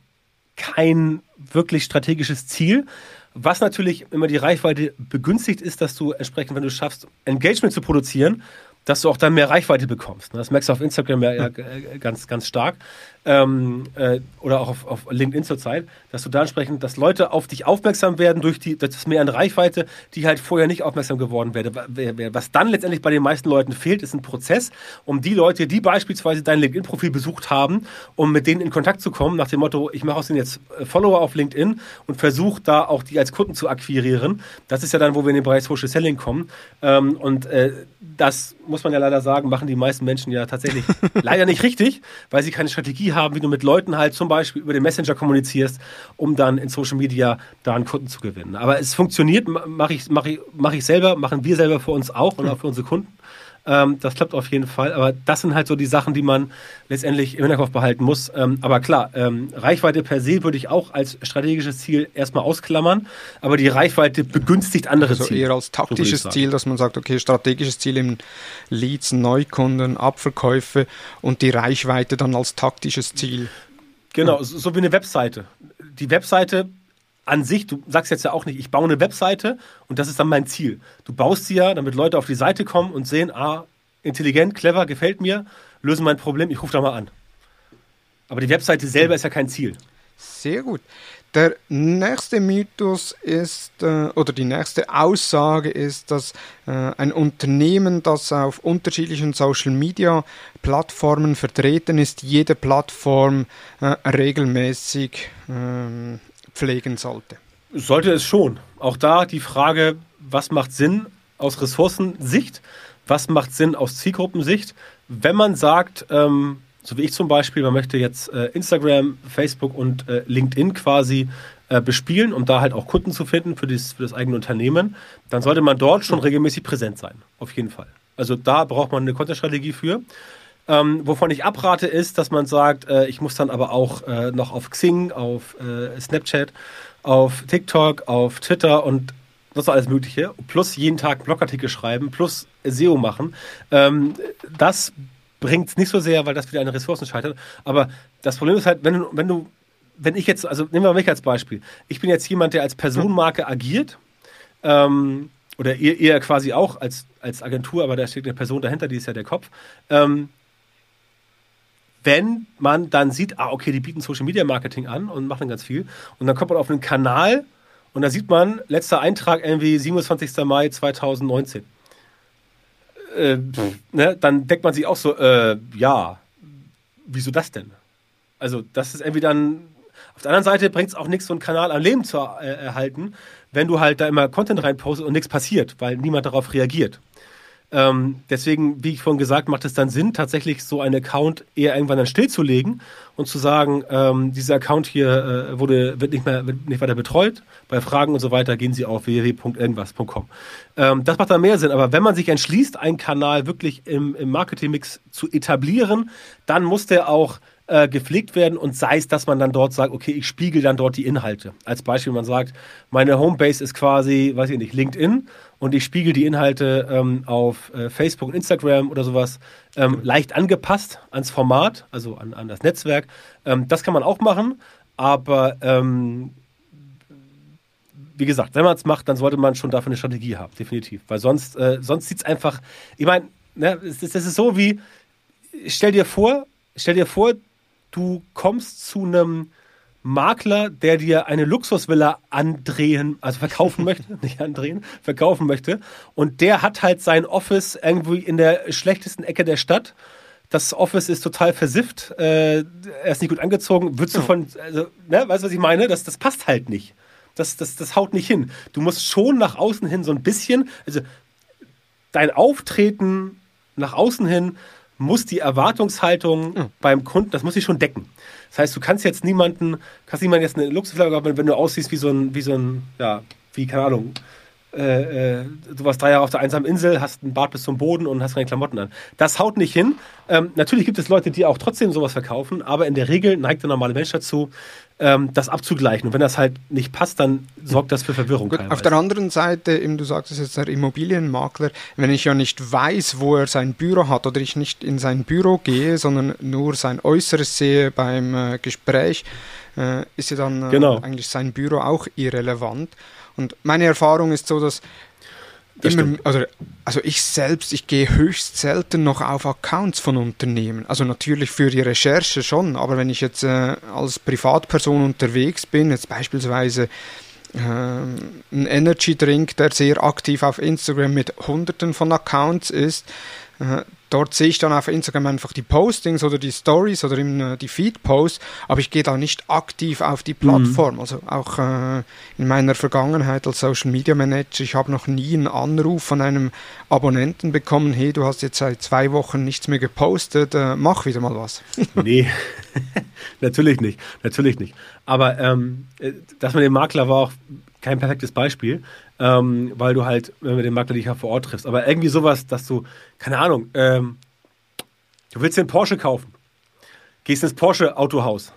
kein wirklich strategisches Ziel. Was natürlich immer die Reichweite begünstigt ist, dass du entsprechend, wenn du schaffst, Engagement zu produzieren, dass du auch dann mehr Reichweite bekommst. Das merkst du auf Instagram ja, ja ganz, ganz stark ähm, äh, oder auch auf, auf LinkedIn zurzeit, dass du da entsprechend, dass Leute auf dich aufmerksam werden durch die, das mehr an Reichweite, die halt vorher nicht aufmerksam geworden wäre. Was dann letztendlich bei den meisten Leuten fehlt, ist ein Prozess, um die Leute, die beispielsweise dein LinkedIn-Profil besucht haben, um mit denen in Kontakt zu kommen, nach dem Motto, ich mache aus denen jetzt äh, Follower auf LinkedIn und versuche da auch die als Kunden zu akquirieren. Das ist ja dann, wo wir in den Bereich Social Selling kommen. Ähm, und äh, das muss man ja leider sagen, machen die meisten Menschen ja tatsächlich leider nicht richtig, weil sie keine Strategie haben, wie du mit Leuten halt zum Beispiel über den Messenger kommunizierst, um dann in Social Media da einen Kunden zu gewinnen. Aber es funktioniert, mache ich, mach ich, mach ich selber, machen wir selber für uns auch und auch für unsere Kunden. Ähm, das klappt auf jeden Fall. Aber das sind halt so die Sachen, die man letztendlich im Hinterkopf behalten muss. Ähm, aber klar, ähm, Reichweite per se würde ich auch als strategisches Ziel erstmal ausklammern. Aber die Reichweite begünstigt andere also Ziele. eher als taktisches so Ziel, dass man sagt, okay, strategisches Ziel im Leads, Neukunden, Abverkäufe und die Reichweite dann als taktisches Ziel. Genau, so, so wie eine Webseite. Die Webseite an sich, du sagst jetzt ja auch nicht, ich baue eine Webseite und das ist dann mein Ziel. Du baust sie ja, damit Leute auf die Seite kommen und sehen, ah, intelligent, clever, gefällt mir, lösen mein Problem, ich rufe da mal an. Aber die Webseite selber ist ja kein Ziel. Sehr gut. Der nächste Mythos ist, äh, oder die nächste Aussage ist, dass äh, ein Unternehmen, das auf unterschiedlichen Social-Media-Plattformen vertreten ist, jede Plattform äh, regelmäßig ähm, pflegen sollte. Sollte es schon. Auch da die Frage, was macht Sinn aus Ressourcensicht, was macht Sinn aus Zielgruppensicht. Wenn man sagt, ähm, so wie ich zum Beispiel, man möchte jetzt äh, Instagram, Facebook und äh, LinkedIn quasi äh, bespielen, um da halt auch Kunden zu finden für das, für das eigene Unternehmen, dann sollte man dort schon regelmäßig präsent sein. Auf jeden Fall. Also da braucht man eine Content-Strategie für. Ähm, wovon ich abrate, ist, dass man sagt, äh, ich muss dann aber auch äh, noch auf Xing, auf äh, Snapchat, auf TikTok, auf Twitter und das ist alles Mögliche, plus jeden Tag Blogartikel schreiben, plus SEO machen. Ähm, das bringt es nicht so sehr, weil das wieder an Ressourcen scheitert. Aber das Problem ist halt, wenn du, wenn du, wenn ich jetzt, also nehmen wir mich als Beispiel. Ich bin jetzt jemand, der als Personenmarke agiert. Ähm, oder ihr quasi auch als, als Agentur, aber da steht eine Person dahinter, die ist ja der Kopf. Ähm, wenn man dann sieht, ah, okay, die bieten Social Media Marketing an und machen ganz viel. Und dann kommt man auf einen Kanal und da sieht man, letzter Eintrag irgendwie 27. Mai 2019. Äh, ne, dann denkt man sich auch so, äh, ja, wieso das denn? Also, das ist irgendwie dann. Auf der anderen Seite bringt es auch nichts, so einen Kanal am Leben zu äh, erhalten, wenn du halt da immer Content reinpostest und nichts passiert, weil niemand darauf reagiert. Ähm, deswegen, wie ich vorhin gesagt, macht es dann Sinn, tatsächlich so einen Account eher irgendwann dann stillzulegen und zu sagen, ähm, dieser Account hier äh, wurde, wird nicht mehr wird nicht weiter betreut. Bei Fragen und so weiter gehen Sie auf www.irgendwas.com. Ähm, das macht dann mehr Sinn. Aber wenn man sich entschließt, einen Kanal wirklich im, im Marketingmix zu etablieren, dann muss der auch äh, gepflegt werden und sei es, dass man dann dort sagt, okay, ich spiegel dann dort die Inhalte. Als Beispiel, man sagt, meine Homebase ist quasi, weiß ich nicht, LinkedIn und ich spiegel die Inhalte ähm, auf äh, Facebook und Instagram oder sowas ähm, leicht angepasst ans Format, also an, an das Netzwerk. Ähm, das kann man auch machen, aber ähm, wie gesagt, wenn man es macht, dann sollte man schon dafür eine Strategie haben, definitiv. Weil sonst, äh, sonst sieht es einfach, ich meine, ne, das, das ist so wie, stell dir vor, stell dir vor, du kommst zu einem Makler, der dir eine Luxusvilla andrehen, also verkaufen möchte, nicht andrehen, verkaufen möchte. Und der hat halt sein Office irgendwie in der schlechtesten Ecke der Stadt. Das Office ist total versifft, äh, er ist nicht gut angezogen. Würdest du von, also, ne, weißt du, was ich meine? Das, das passt halt nicht. Das, das, das haut nicht hin. Du musst schon nach außen hin so ein bisschen, also dein Auftreten nach außen hin muss die Erwartungshaltung mhm. beim Kunden, das muss ich schon decken. Das heißt, du kannst jetzt niemanden, kannst niemanden jetzt eine Luxusflagge haben, wenn du aussiehst wie so ein, wie so ein, ja, wie, keine Ahnung, äh, äh, du warst drei Jahre auf der einsamen Insel, hast einen Bart bis zum Boden und hast keine Klamotten an. Das haut nicht hin. Ähm, natürlich gibt es Leute, die auch trotzdem sowas verkaufen, aber in der Regel neigt der normale Mensch dazu, ähm, das abzugleichen. Und wenn das halt nicht passt, dann sorgt das für Verwirrung. Gut, auf der anderen Seite, eben, du sagst es jetzt der Immobilienmakler, wenn ich ja nicht weiß, wo er sein Büro hat oder ich nicht in sein Büro gehe, sondern nur sein Äußeres sehe beim äh, Gespräch, äh, ist ja dann äh, genau. eigentlich sein Büro auch irrelevant. Und meine Erfahrung ist so, dass das immer, also, also ich selbst, ich gehe höchst selten noch auf Accounts von Unternehmen. Also natürlich für die Recherche schon, aber wenn ich jetzt äh, als Privatperson unterwegs bin, jetzt beispielsweise äh, ein Energy Drink, der sehr aktiv auf Instagram mit Hunderten von Accounts ist, äh, dort sehe ich dann auf Instagram einfach die Postings oder die Stories oder eben, die Feed-Posts, aber ich gehe da nicht aktiv auf die Plattform. Mhm. Also auch äh, in meiner Vergangenheit als Social Media Manager, ich habe noch nie einen Anruf von einem Abonnenten bekommen, hey, du hast jetzt seit zwei Wochen nichts mehr gepostet, äh, mach wieder mal was. nee, natürlich nicht, natürlich nicht. Aber ähm, äh, das mit dem Makler war auch kein perfektes Beispiel ähm, weil du halt mit dem Makler dich ja vor Ort triffst. Aber irgendwie sowas, dass du, keine Ahnung, ähm, du willst dir einen Porsche kaufen, gehst ins Porsche-Autohaus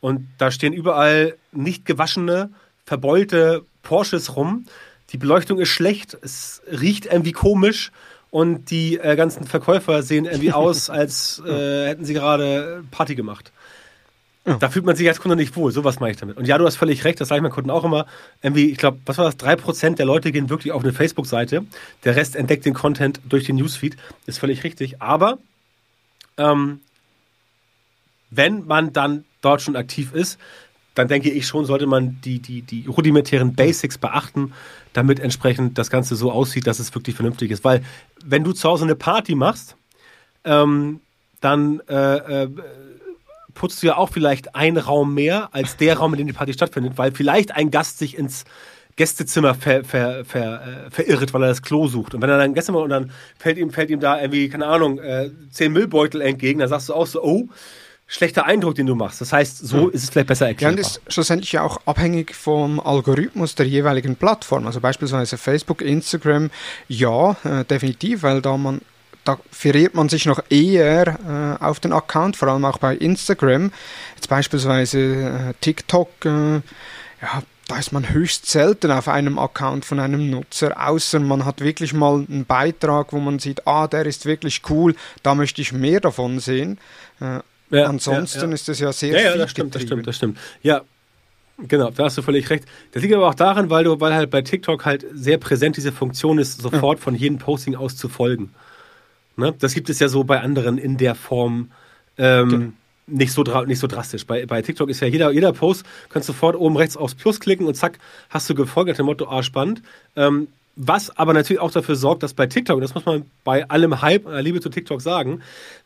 und da stehen überall nicht gewaschene, verbeulte Porsches rum. Die Beleuchtung ist schlecht, es riecht irgendwie komisch und die äh, ganzen Verkäufer sehen irgendwie aus, als äh, hätten sie gerade Party gemacht. Da fühlt man sich als Kunde nicht wohl. Sowas meine ich damit. Und ja, du hast völlig recht, das sage ich meinen Kunden auch immer. Irgendwie, ich glaube, was war das? Drei Prozent der Leute gehen wirklich auf eine Facebook-Seite. Der Rest entdeckt den Content durch den Newsfeed. Ist völlig richtig. Aber ähm, wenn man dann dort schon aktiv ist, dann denke ich schon, sollte man die, die, die rudimentären Basics beachten, damit entsprechend das Ganze so aussieht, dass es wirklich vernünftig ist. Weil wenn du zu Hause eine Party machst, ähm, dann äh, äh, putzt du ja auch vielleicht einen Raum mehr als der Raum, in dem die Party stattfindet, weil vielleicht ein Gast sich ins Gästezimmer ver, ver, ver, äh, verirrt, weil er das Klo sucht. Und wenn er dann Gästezimmer und dann fällt ihm, fällt ihm da irgendwie, keine Ahnung, äh, zehn Müllbeutel entgegen, dann sagst du auch so, oh, schlechter Eindruck, den du machst. Das heißt, so hm. ist es vielleicht besser erklärt. Ja, und ist schlussendlich ja auch abhängig vom Algorithmus der jeweiligen Plattform. Also beispielsweise Facebook, Instagram, ja, äh, definitiv, weil da man da verirrt man sich noch eher äh, auf den Account, vor allem auch bei Instagram. Jetzt beispielsweise äh, TikTok, äh, ja, da ist man höchst selten auf einem Account von einem Nutzer, außer man hat wirklich mal einen Beitrag, wo man sieht, ah, der ist wirklich cool, da möchte ich mehr davon sehen. Äh, ja, ansonsten ja, ja. ist das ja sehr Ja, ja, das stimmt, das stimmt, das stimmt. Ja, Genau, da hast du völlig recht. Das liegt aber auch daran, weil du, weil halt bei TikTok halt sehr präsent diese Funktion ist, sofort von jedem Posting aus zu folgen. Ne? Das gibt es ja so bei anderen in der Form ähm, genau. nicht, so nicht so drastisch. Bei, bei TikTok ist ja jeder, jeder Post, kannst du sofort oben rechts aufs Plus klicken und zack, hast du gefolgt nach dem Motto, ah, spannend. Ähm, was aber natürlich auch dafür sorgt, dass bei TikTok, und das muss man bei allem Hype, äh, Liebe zu TikTok sagen,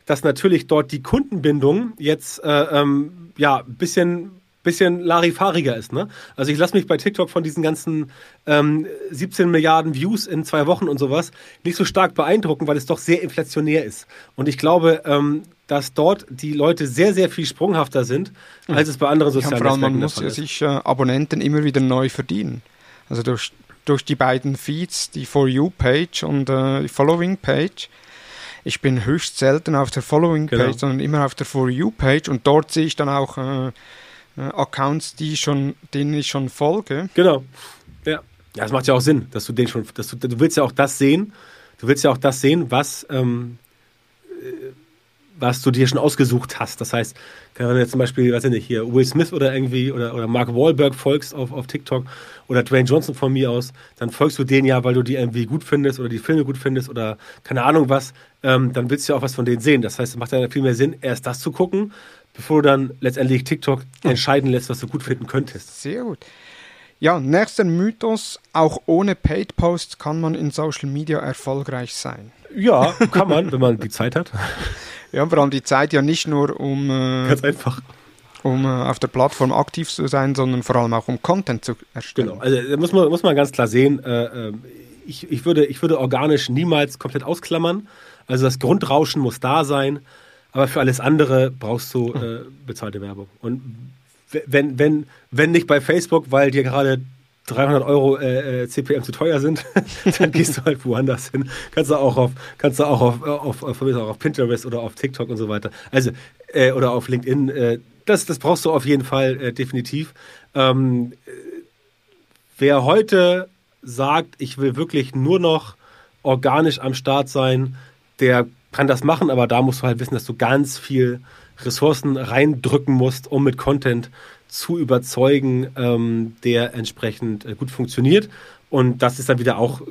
dass natürlich dort die Kundenbindung jetzt äh, ähm, ja ein bisschen bisschen larifariger ist. Ne? Also ich lasse mich bei TikTok von diesen ganzen ähm, 17 Milliarden Views in zwei Wochen und sowas nicht so stark beeindrucken, weil es doch sehr inflationär ist. Und ich glaube, ähm, dass dort die Leute sehr, sehr viel sprunghafter sind, hm. als es bei anderen sozialen ja, vor allem, Man muss sich äh, Abonnenten immer wieder neu verdienen. Also durch, durch die beiden Feeds, die For You-Page und äh, die Following-Page. Ich bin höchst selten auf der Following-Page, genau. sondern immer auf der For You-Page und dort sehe ich dann auch äh, Accounts, die schon, denen ich schon folge. Genau. Ja. Ja, es macht ja auch Sinn, dass du den schon, dass du, du willst ja auch das sehen, du willst ja auch das sehen, was, ähm, äh, was du dir schon ausgesucht hast. Das heißt, wenn du jetzt zum Beispiel, weiß ich nicht, hier Will Smith oder irgendwie oder, oder Mark Wahlberg folgst auf, auf TikTok oder Dwayne Johnson von mir aus, dann folgst du denen ja, weil du die irgendwie gut findest oder die Filme gut findest oder keine Ahnung was, ähm, dann willst du ja auch was von denen sehen. Das heißt, es macht ja viel mehr Sinn, erst das zu gucken, bevor du dann letztendlich TikTok entscheiden lässt, was du gut finden könntest. Sehr gut. Ja, nächster Mythos, auch ohne Paid Posts kann man in Social Media erfolgreich sein. Ja, kann man, wenn man die Zeit hat. Ja, vor allem die Zeit ja nicht nur um, äh, Ganz einfach. um äh, auf der Plattform aktiv zu sein, sondern vor allem auch um Content zu erstellen. Genau, also da muss man, muss man ganz klar sehen, äh, äh ich, ich, würde, ich würde organisch niemals komplett ausklammern. Also das Grundrauschen muss da sein. Aber für alles andere brauchst du äh, bezahlte Werbung. Und wenn, wenn, wenn nicht bei Facebook, weil dir gerade 300 Euro äh, äh CPM zu teuer sind, dann gehst du halt woanders hin. Kannst du auch auf, kannst du auch auf, auf, auf, auf Pinterest oder auf TikTok und so weiter. Also, äh, oder auf LinkedIn. Äh, das, das brauchst du auf jeden Fall äh, definitiv. Ähm, wer heute sagt, ich will wirklich nur noch organisch am Start sein, der kann das machen, aber da musst du halt wissen, dass du ganz viel Ressourcen reindrücken musst, um mit Content zu überzeugen, ähm, der entsprechend äh, gut funktioniert. Und das ist dann wieder auch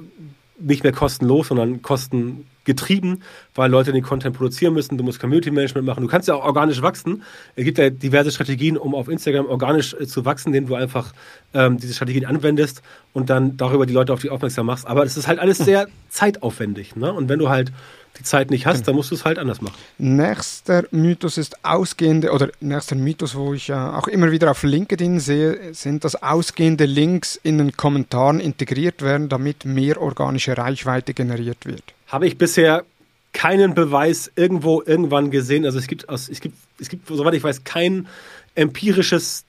nicht mehr kostenlos, sondern kostengetrieben, weil Leute den Content produzieren müssen. Du musst Community Management machen. Du kannst ja auch organisch wachsen. Es gibt ja diverse Strategien, um auf Instagram organisch äh, zu wachsen, indem du einfach ähm, diese Strategien anwendest und dann darüber die Leute auf dich aufmerksam machst. Aber es ist halt alles sehr zeitaufwendig. Ne? Und wenn du halt die Zeit nicht hast, dann musst du es halt anders machen. Nächster Mythos ist ausgehende, oder nächster Mythos, wo ich äh, auch immer wieder auf LinkedIn sehe, sind, dass ausgehende Links in den Kommentaren integriert werden, damit mehr organische Reichweite generiert wird. Habe ich bisher keinen Beweis irgendwo irgendwann gesehen. Also es gibt, es gibt, es gibt, soweit ich weiß, kein empirisches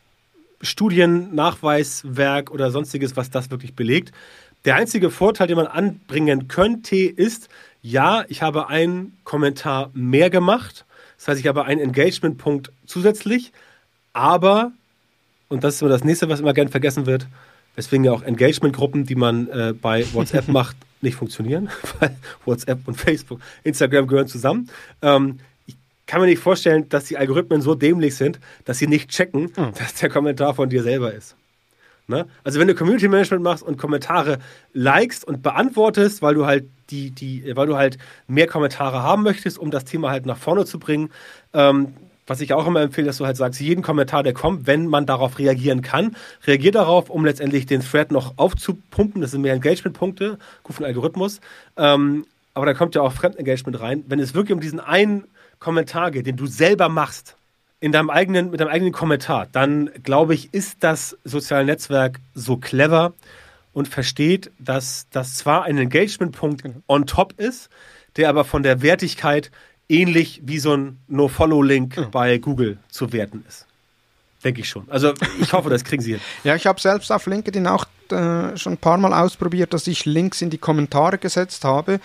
Studiennachweiswerk oder sonstiges, was das wirklich belegt. Der einzige Vorteil, den man anbringen könnte, ist, ja, ich habe einen Kommentar mehr gemacht. Das heißt, ich habe einen Engagement-Punkt zusätzlich. Aber, und das ist immer das nächste, was immer gern vergessen wird, weswegen ja auch Engagement-Gruppen, die man äh, bei WhatsApp macht, nicht funktionieren, weil WhatsApp und Facebook, Instagram gehören zusammen. Ähm, ich kann mir nicht vorstellen, dass die Algorithmen so dämlich sind, dass sie nicht checken, mhm. dass der Kommentar von dir selber ist. Ne? Also wenn du Community Management machst und Kommentare likest und beantwortest, weil du halt die, die, weil du halt mehr Kommentare haben möchtest, um das Thema halt nach vorne zu bringen, ähm, was ich auch immer empfehle, dass du halt sagst, jeden Kommentar, der kommt, wenn man darauf reagieren kann, reagier darauf, um letztendlich den Thread noch aufzupumpen. Das sind mehr Engagement-Punkte, gut für den Algorithmus. Ähm, aber da kommt ja auch Fremdengagement rein. Wenn es wirklich um diesen einen Kommentar geht, den du selber machst, in deinem eigenen, mit deinem eigenen Kommentar, dann glaube ich, ist das soziale Netzwerk so clever und versteht, dass das zwar ein Engagement-Punkt genau. on top ist, der aber von der Wertigkeit ähnlich wie so ein No-Follow-Link ja. bei Google zu werten ist. Denke ich schon. Also ich hoffe, das kriegen Sie hin. Ja, ich habe selbst auf LinkedIn auch äh, schon ein paar Mal ausprobiert, dass ich Links in die Kommentare gesetzt habe.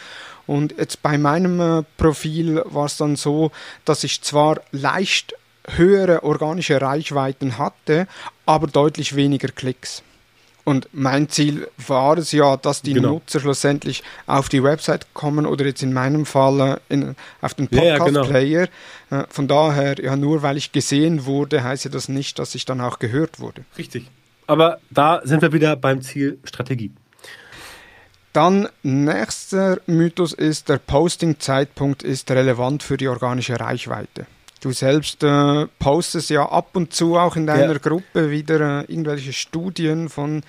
Und jetzt bei meinem äh, Profil war es dann so, dass ich zwar leicht höhere organische Reichweiten hatte, aber deutlich weniger Klicks. Und mein Ziel war es ja, dass die genau. Nutzer schlussendlich auf die Website kommen oder jetzt in meinem Fall in, auf den Podcast-Player. Ja, genau. Äh, von daher, ja, nur weil ich gesehen wurde, heißt ja das nicht, dass ich dann auch gehört wurde. Richtig. Aber da sind wir wieder beim Ziel Strategie. Dann nächster Mythos ist, der Posting-Zeitpunkt ist relevant für die organische Reichweite. Du selbst äh, postest ja ab und zu auch in deiner ja. Gruppe wieder äh, irgendwelche Studien von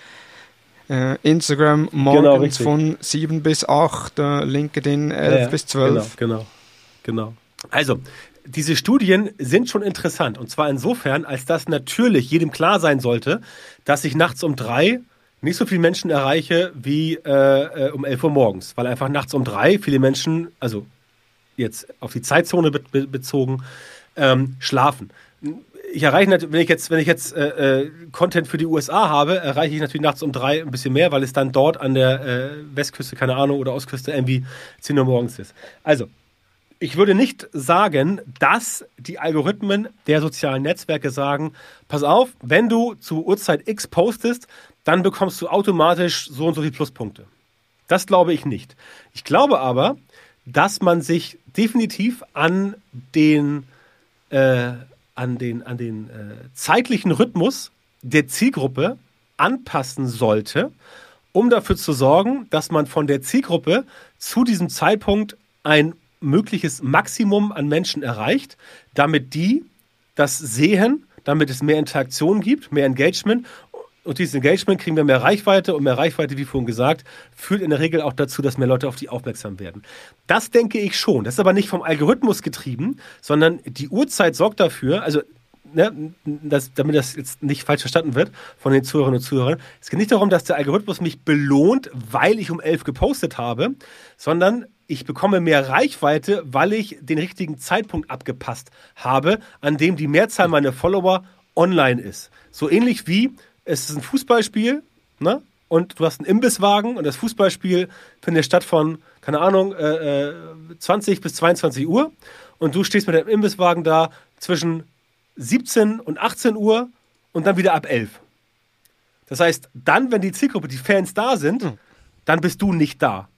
äh, Instagram morgens genau, von 7 bis 8, äh, LinkedIn 11 ja, bis 12. Genau, genau, genau. Also, diese Studien sind schon interessant. Und zwar insofern, als dass natürlich jedem klar sein sollte, dass ich nachts um drei nicht so viele Menschen erreiche wie äh, äh um 11 Uhr morgens. Weil einfach nachts um drei viele Menschen, also jetzt auf die Zeitzone be bezogen, ähm, schlafen. Ich erreiche natürlich, wenn ich jetzt, wenn ich jetzt äh, äh, Content für die USA habe, erreiche ich natürlich nachts um drei ein bisschen mehr, weil es dann dort an der äh, Westküste, keine Ahnung, oder Ostküste irgendwie 10 Uhr morgens ist. Also, ich würde nicht sagen, dass die Algorithmen der sozialen Netzwerke sagen, pass auf, wenn du zu Uhrzeit X postest, dann bekommst du automatisch so und so viele Pluspunkte. Das glaube ich nicht. Ich glaube aber, dass man sich definitiv an den äh, an den, an den äh, zeitlichen Rhythmus der Zielgruppe anpassen sollte, um dafür zu sorgen, dass man von der Zielgruppe zu diesem Zeitpunkt ein mögliches Maximum an Menschen erreicht, damit die das sehen, damit es mehr Interaktion gibt, mehr Engagement und dieses Engagement kriegen wir mehr Reichweite und mehr Reichweite, wie vorhin gesagt, führt in der Regel auch dazu, dass mehr Leute auf die aufmerksam werden. Das denke ich schon. Das ist aber nicht vom Algorithmus getrieben, sondern die Uhrzeit sorgt dafür, also ne, das, damit das jetzt nicht falsch verstanden wird von den Zuhörerinnen und Zuhörern, es geht nicht darum, dass der Algorithmus mich belohnt, weil ich um elf gepostet habe, sondern ich bekomme mehr Reichweite, weil ich den richtigen Zeitpunkt abgepasst habe, an dem die Mehrzahl meiner Follower online ist. So ähnlich wie es ist ein Fußballspiel, ne? Und du hast einen Imbisswagen und das Fußballspiel findet statt von, keine Ahnung, äh, 20 äh, bis 22 Uhr. Und du stehst mit deinem Imbisswagen da zwischen 17 und 18 Uhr und dann wieder ab 11. Das heißt, dann, wenn die Zielgruppe, die Fans da sind, mhm. dann bist du nicht da.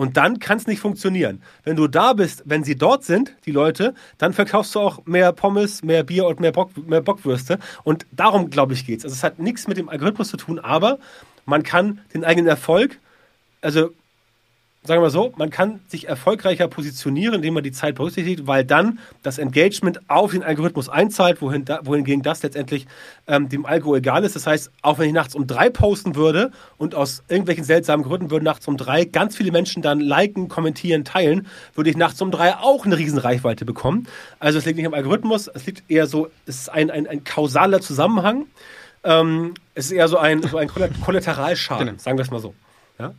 Und dann kann es nicht funktionieren. Wenn du da bist, wenn sie dort sind, die Leute, dann verkaufst du auch mehr Pommes, mehr Bier und mehr, Bock, mehr Bockwürste. Und darum, glaube ich, geht es. Also es hat nichts mit dem Algorithmus zu tun, aber man kann den eigenen Erfolg, also sagen wir mal so, man kann sich erfolgreicher positionieren, indem man die Zeit berücksichtigt, weil dann das Engagement auf den Algorithmus einzahlt, wohin, wohingegen das letztendlich ähm, dem Algo egal ist. Das heißt, auch wenn ich nachts um drei posten würde und aus irgendwelchen seltsamen Gründen würden nachts um drei ganz viele Menschen dann liken, kommentieren, teilen, würde ich nachts um drei auch eine riesen Reichweite bekommen. Also es liegt nicht am Algorithmus, es liegt eher so, es ist ein, ein, ein kausaler Zusammenhang. Ähm, es ist eher so ein, so ein Kollateralschaden, genau. sagen wir es mal so. Ja?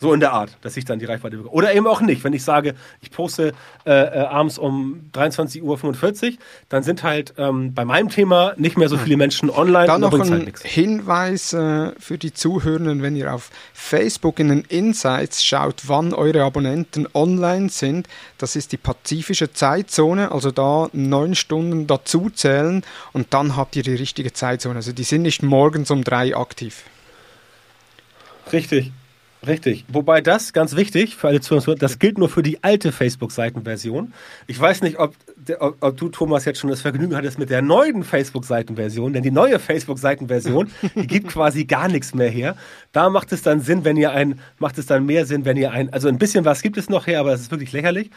So in der Art, dass ich dann die Reichweite bekomme. Oder eben auch nicht. Wenn ich sage, ich poste äh, äh, abends um 23.45 Uhr, dann sind halt ähm, bei meinem Thema nicht mehr so viele Menschen online. Dann noch ein halt Hinweis äh, für die Zuhörenden, wenn ihr auf Facebook in den Insights schaut, wann eure Abonnenten online sind. Das ist die pazifische Zeitzone, also da neun Stunden dazu zählen und dann habt ihr die richtige Zeitzone. Also die sind nicht morgens um drei aktiv. Richtig. Richtig. Wobei das, ganz wichtig für alle Zuhörer, das gilt nur für die alte Facebook-Seitenversion. Ich weiß nicht, ob, ob, ob, du, Thomas, jetzt schon das Vergnügen hattest mit der neuen Facebook-Seitenversion, denn die neue Facebook-Seitenversion, die gibt quasi gar nichts mehr her. Da macht es dann Sinn, wenn ihr ein, macht es dann mehr Sinn, wenn ihr ein, also ein bisschen was gibt es noch her, aber das ist wirklich lächerlich.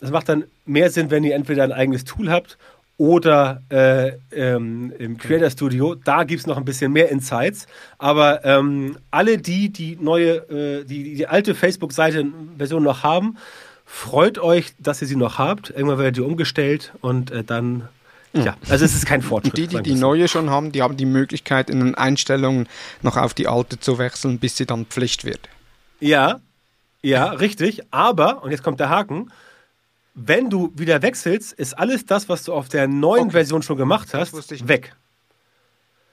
Das macht dann mehr Sinn, wenn ihr entweder ein eigenes Tool habt oder äh, ähm, im Creator Studio. Da gibt es noch ein bisschen mehr Insights. Aber ähm, alle die, die neue, äh, die, die alte Facebook-Seite-Version noch haben, freut euch, dass ihr sie noch habt. Irgendwann werdet ihr umgestellt und äh, dann Ja, also es ist kein Fortschritt. Und die, die die neue schon haben, die haben die Möglichkeit, in den Einstellungen noch auf die alte zu wechseln, bis sie dann Pflicht wird. Ja, ja, richtig. Aber, und jetzt kommt der Haken, wenn du wieder wechselst, ist alles das, was du auf der neuen okay. Version schon gemacht hast, weg.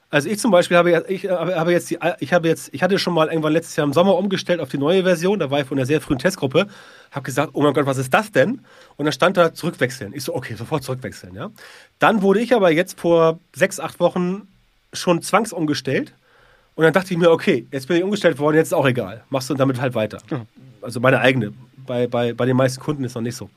Also ich zum Beispiel habe, ich habe jetzt die, ich habe jetzt, ich hatte schon mal irgendwann letztes Jahr im Sommer umgestellt auf die neue Version. Da war ich von einer sehr frühen Testgruppe, habe gesagt, oh mein Gott, was ist das denn? Und dann stand da zurückwechseln. Ich so, okay, sofort zurückwechseln. Ja. Dann wurde ich aber jetzt vor sechs, acht Wochen schon zwangsumgestellt. Und dann dachte ich mir, okay, jetzt bin ich umgestellt worden, jetzt ist auch egal. Machst du damit halt weiter. Also meine eigene. Bei, bei, bei den meisten Kunden ist noch nicht so.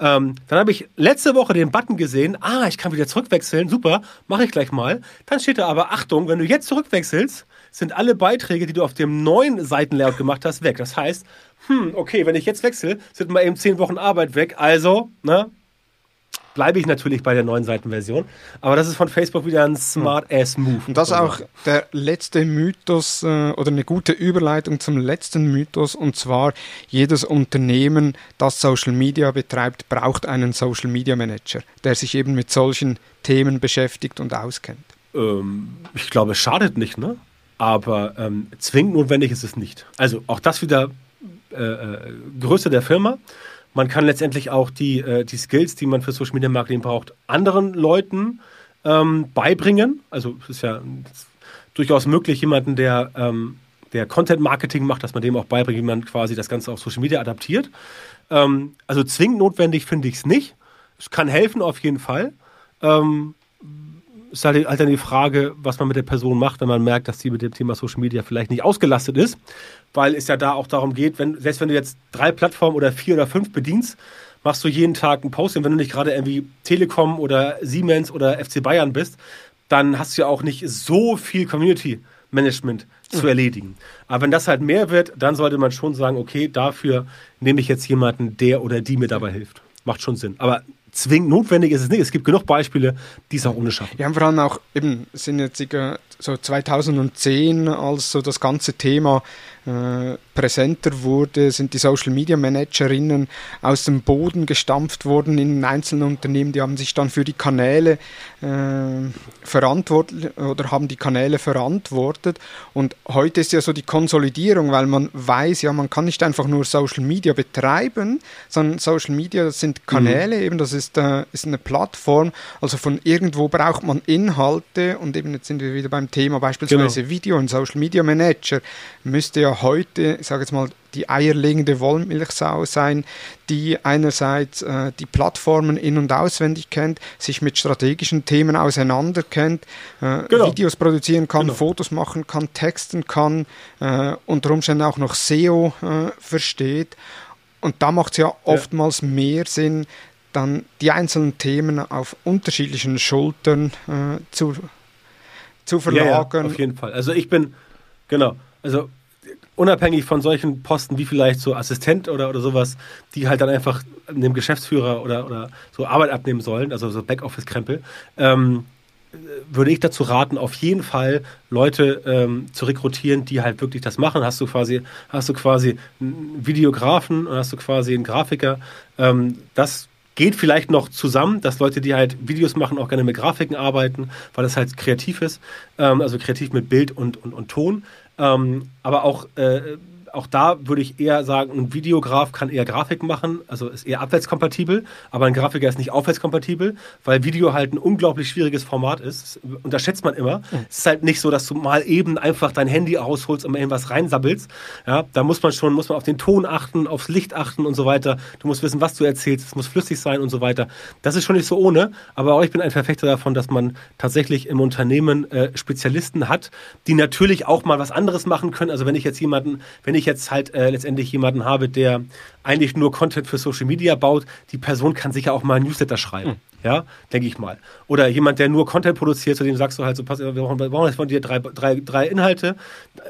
Ähm, dann habe ich letzte Woche den Button gesehen, ah, ich kann wieder zurückwechseln, super, mache ich gleich mal. Dann steht da aber, Achtung, wenn du jetzt zurückwechselst, sind alle Beiträge, die du auf dem neuen Seitenlayout gemacht hast, weg. Das heißt, hm, okay, wenn ich jetzt wechsle, sind mal eben zehn Wochen Arbeit weg. Also, ne, bleibe ich natürlich bei der neuen Seitenversion. Aber das ist von Facebook wieder ein Smart-Ass-Move. Und das ist auch der letzte Mythos äh, oder eine gute Überleitung zum letzten Mythos. Und zwar, jedes Unternehmen, das Social Media betreibt, braucht einen Social Media Manager, der sich eben mit solchen Themen beschäftigt und auskennt. Ähm, ich glaube, es schadet nicht, ne? Aber ähm, zwingend notwendig ist es nicht. Also auch das wieder äh, äh Größe der Firma. Man kann letztendlich auch die, äh, die Skills, die man für Social Media Marketing braucht, anderen Leuten ähm, beibringen. Also es ist ja durchaus möglich, jemanden, der, ähm, der Content Marketing macht, dass man dem auch beibringt, wie man quasi das Ganze auf Social Media adaptiert. Ähm, also zwingend notwendig finde ich es nicht. Es kann helfen auf jeden Fall. Ähm, ist halt, halt dann die Frage, was man mit der Person macht, wenn man merkt, dass sie mit dem Thema Social Media vielleicht nicht ausgelastet ist. Weil es ja da auch darum geht, wenn, selbst wenn du jetzt drei Plattformen oder vier oder fünf bedienst, machst du jeden Tag ein Posting. Wenn du nicht gerade irgendwie Telekom oder Siemens oder FC Bayern bist, dann hast du ja auch nicht so viel Community Management zu mhm. erledigen. Aber wenn das halt mehr wird, dann sollte man schon sagen, okay, dafür nehme ich jetzt jemanden, der oder die mir dabei hilft. Macht schon Sinn. Aber zwingend notwendig ist es nicht. Es gibt genug Beispiele, die es auch ohne schaffen. Ja, vor allem auch eben sind jetzt so 2010, als so das ganze Thema präsenter wurde, sind die Social Media Managerinnen aus dem Boden gestampft worden in einzelnen Unternehmen. Die haben sich dann für die Kanäle äh, verantwortet oder haben die Kanäle verantwortet. Und heute ist ja so die Konsolidierung, weil man weiß, ja, man kann nicht einfach nur Social Media betreiben, sondern Social Media, das sind Kanäle, mhm. eben, das ist, äh, ist eine Plattform. Also von irgendwo braucht man Inhalte und eben jetzt sind wir wieder beim Thema beispielsweise genau. Video und Social Media Manager müsste ja heute, ich sage jetzt mal, die eierlegende Wollmilchsau sein, die einerseits äh, die Plattformen in- und auswendig kennt, sich mit strategischen Themen auseinanderkennt, äh, genau. Videos produzieren kann, genau. Fotos machen kann, texten kann, äh, unter Umständen auch noch SEO äh, versteht. Und da macht es ja oftmals ja. mehr Sinn, dann die einzelnen Themen auf unterschiedlichen Schultern äh, zu, zu verlagern. Ja, ja, auf jeden Fall. Also ich bin, genau, also unabhängig von solchen Posten wie vielleicht so Assistent oder, oder sowas, die halt dann einfach dem Geschäftsführer oder, oder so Arbeit abnehmen sollen, also so Backoffice-Krempel, ähm, würde ich dazu raten, auf jeden Fall Leute ähm, zu rekrutieren, die halt wirklich das machen. Hast du quasi, hast du quasi einen Videografen, hast du quasi einen Grafiker. Ähm, das geht vielleicht noch zusammen, dass Leute, die halt Videos machen, auch gerne mit Grafiken arbeiten, weil das halt kreativ ist, ähm, also kreativ mit Bild und, und, und Ton. Ähm, aber auch, äh, auch da würde ich eher sagen, ein Videograf kann eher Grafik machen, also ist eher abwärtskompatibel, aber ein Grafiker ist nicht aufwärtskompatibel, weil Video halt ein unglaublich schwieriges Format ist. Das unterschätzt man immer. Mhm. Es ist halt nicht so, dass du mal eben einfach dein Handy ausholst und irgendwas reinsabbelst. Ja, da muss man schon, muss man auf den Ton achten, aufs Licht achten und so weiter. Du musst wissen, was du erzählst. Es muss flüssig sein und so weiter. Das ist schon nicht so ohne, aber auch ich bin ein Verfechter davon, dass man tatsächlich im Unternehmen äh, Spezialisten hat, die natürlich auch mal was anderes machen können. Also wenn ich jetzt jemanden, wenn ich jetzt halt äh, letztendlich jemanden habe, der eigentlich nur Content für Social Media baut, die Person kann sicher auch mal ein Newsletter schreiben. Mhm. Ja, denke ich mal. Oder jemand, der nur Content produziert, zu dem sagst du halt so, pass, wir brauchen, wir brauchen jetzt von dir drei, drei, drei Inhalte.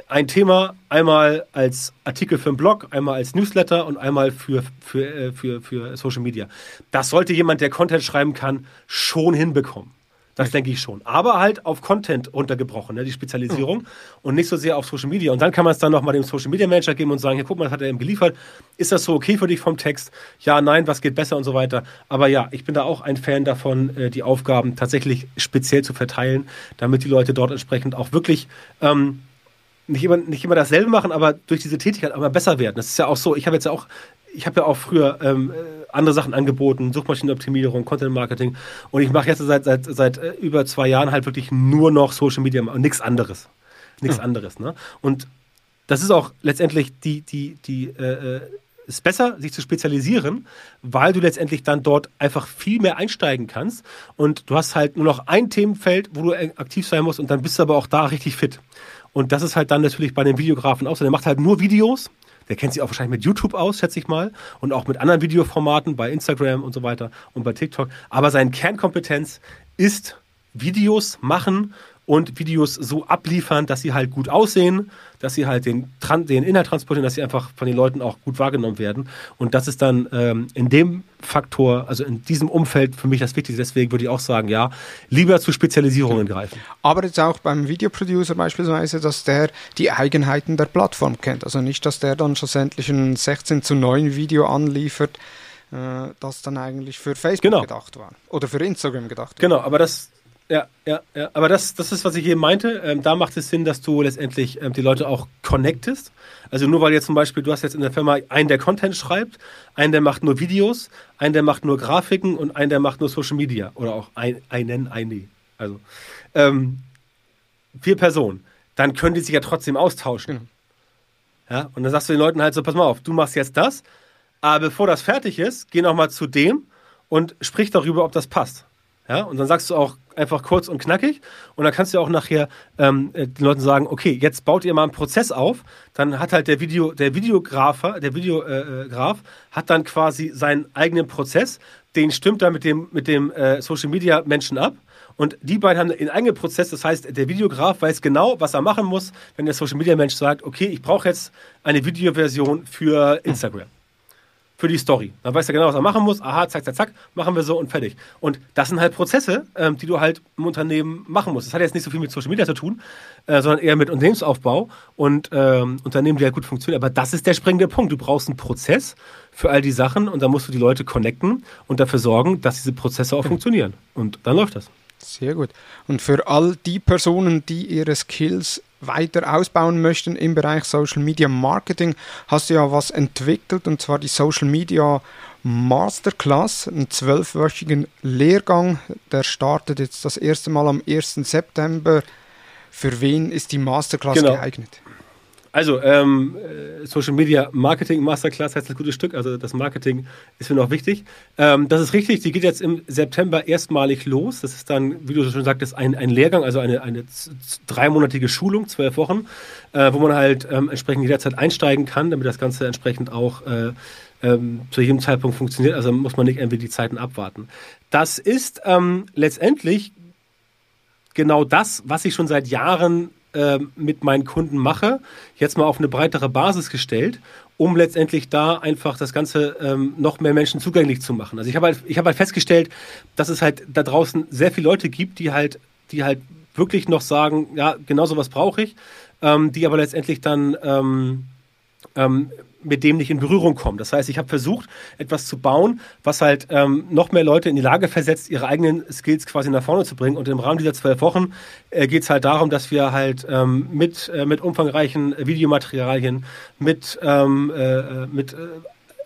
Ein Thema, einmal als Artikel für einen Blog, einmal als Newsletter und einmal für, für, äh, für, für Social Media. Das sollte jemand, der Content schreiben kann, schon hinbekommen. Das denke ich schon. Aber halt auf Content runtergebrochen, ne, die Spezialisierung mhm. und nicht so sehr auf Social Media. Und dann kann man es dann nochmal dem Social Media Manager geben und sagen, hier guck mal, das hat er ihm geliefert. Ist das so okay für dich vom Text? Ja, nein, was geht besser und so weiter. Aber ja, ich bin da auch ein Fan davon, äh, die Aufgaben tatsächlich speziell zu verteilen, damit die Leute dort entsprechend auch wirklich ähm, nicht immer, nicht immer dasselbe machen, aber durch diese Tätigkeit aber besser werden. Das ist ja auch so. Ich habe jetzt ja auch, ich habe ja auch früher ähm, äh, andere Sachen angeboten, Suchmaschinenoptimierung, Content Marketing und ich mache jetzt seit, seit, seit äh, über zwei Jahren halt wirklich nur noch Social Media und nichts anderes. Nichts ja. anderes. Ne? Und das ist auch letztendlich die, die, die, äh, äh, ist besser, sich zu spezialisieren, weil du letztendlich dann dort einfach viel mehr einsteigen kannst und du hast halt nur noch ein Themenfeld, wo du aktiv sein musst und dann bist du aber auch da richtig fit. Und das ist halt dann natürlich bei den Videografen auch so. Der macht halt nur Videos. Der kennt sich auch wahrscheinlich mit YouTube aus, schätze ich mal. Und auch mit anderen Videoformaten bei Instagram und so weiter und bei TikTok. Aber seine Kernkompetenz ist Videos machen und Videos so abliefern, dass sie halt gut aussehen, dass sie halt den, den Inhalt transportieren, dass sie einfach von den Leuten auch gut wahrgenommen werden. Und das ist dann ähm, in dem Faktor, also in diesem Umfeld für mich das Wichtigste. Deswegen würde ich auch sagen, ja, lieber zu Spezialisierungen greifen. Aber jetzt auch beim Videoproducer beispielsweise, dass der die Eigenheiten der Plattform kennt. Also nicht, dass der dann schlussendlich ein 16 zu 9 Video anliefert, äh, das dann eigentlich für Facebook genau. gedacht war. Oder für Instagram gedacht war. Genau, aber das ja, ja, ja. Aber das, das ist, was ich eben meinte. Ähm, da macht es Sinn, dass du letztendlich ähm, die Leute auch connectest. Also nur weil jetzt zum Beispiel, du hast jetzt in der Firma einen, der Content schreibt, einen, der macht nur Videos, einen, der macht nur Grafiken und einen, der macht nur Social Media. Oder auch ein, einen, eine. Also ähm, vier Personen. Dann können die sich ja trotzdem austauschen. Mhm. Ja, und dann sagst du den Leuten halt so, pass mal auf, du machst jetzt das, aber bevor das fertig ist, geh nochmal zu dem und sprich darüber, ob das passt. Ja, und dann sagst du auch einfach kurz und knackig und dann kannst du auch nachher ähm, äh, den Leuten sagen, okay, jetzt baut ihr mal einen Prozess auf, dann hat halt der Video, der Videografer, der Videograf hat dann quasi seinen eigenen Prozess, den stimmt er mit dem, mit dem äh, Social Media Menschen ab. Und die beiden haben einen eigenen Prozess, das heißt, der Videograf weiß genau, was er machen muss, wenn der Social Media Mensch sagt, okay, ich brauche jetzt eine Videoversion für Instagram für die Story. Dann weiß er genau, was er machen muss. Aha, zack, zack, zack, machen wir so und fertig. Und das sind halt Prozesse, ähm, die du halt im Unternehmen machen musst. Das hat jetzt nicht so viel mit Social Media zu tun, äh, sondern eher mit Unternehmensaufbau und ähm, Unternehmen, die halt gut funktionieren. Aber das ist der springende Punkt. Du brauchst einen Prozess für all die Sachen und dann musst du die Leute connecten und dafür sorgen, dass diese Prozesse auch funktionieren. Und dann läuft das. Sehr gut. Und für all die Personen, die ihre Skills weiter ausbauen möchten im Bereich Social Media Marketing, hast du ja was entwickelt und zwar die Social Media Masterclass, einen zwölfwöchigen Lehrgang. Der startet jetzt das erste Mal am 1. September. Für wen ist die Masterclass genau. geeignet? Also, ähm, äh, Social Media Marketing Masterclass heißt das gute Stück. Also, das Marketing ist mir noch wichtig. Ähm, das ist richtig. Die geht jetzt im September erstmalig los. Das ist dann, wie du schon sagtest, ein, ein Lehrgang, also eine, eine dreimonatige Schulung, zwölf Wochen, äh, wo man halt ähm, entsprechend jederzeit einsteigen kann, damit das Ganze entsprechend auch äh, ähm, zu jedem Zeitpunkt funktioniert. Also muss man nicht irgendwie die Zeiten abwarten. Das ist ähm, letztendlich genau das, was ich schon seit Jahren äh, mit meinen Kunden mache, jetzt mal auf eine breitere Basis gestellt, um letztendlich da einfach das Ganze ähm, noch mehr Menschen zugänglich zu machen. Also ich habe halt, ich halt festgestellt, dass es halt da draußen sehr viele Leute gibt, die halt, die halt wirklich noch sagen, ja, genau sowas brauche ich, ähm, die aber letztendlich dann ähm, ähm mit dem nicht in Berührung kommen. Das heißt, ich habe versucht, etwas zu bauen, was halt ähm, noch mehr Leute in die Lage versetzt, ihre eigenen Skills quasi nach vorne zu bringen. Und im Rahmen dieser zwölf Wochen äh, geht es halt darum, dass wir halt ähm, mit, äh, mit umfangreichen Videomaterialien, mit, ähm, äh, mit äh,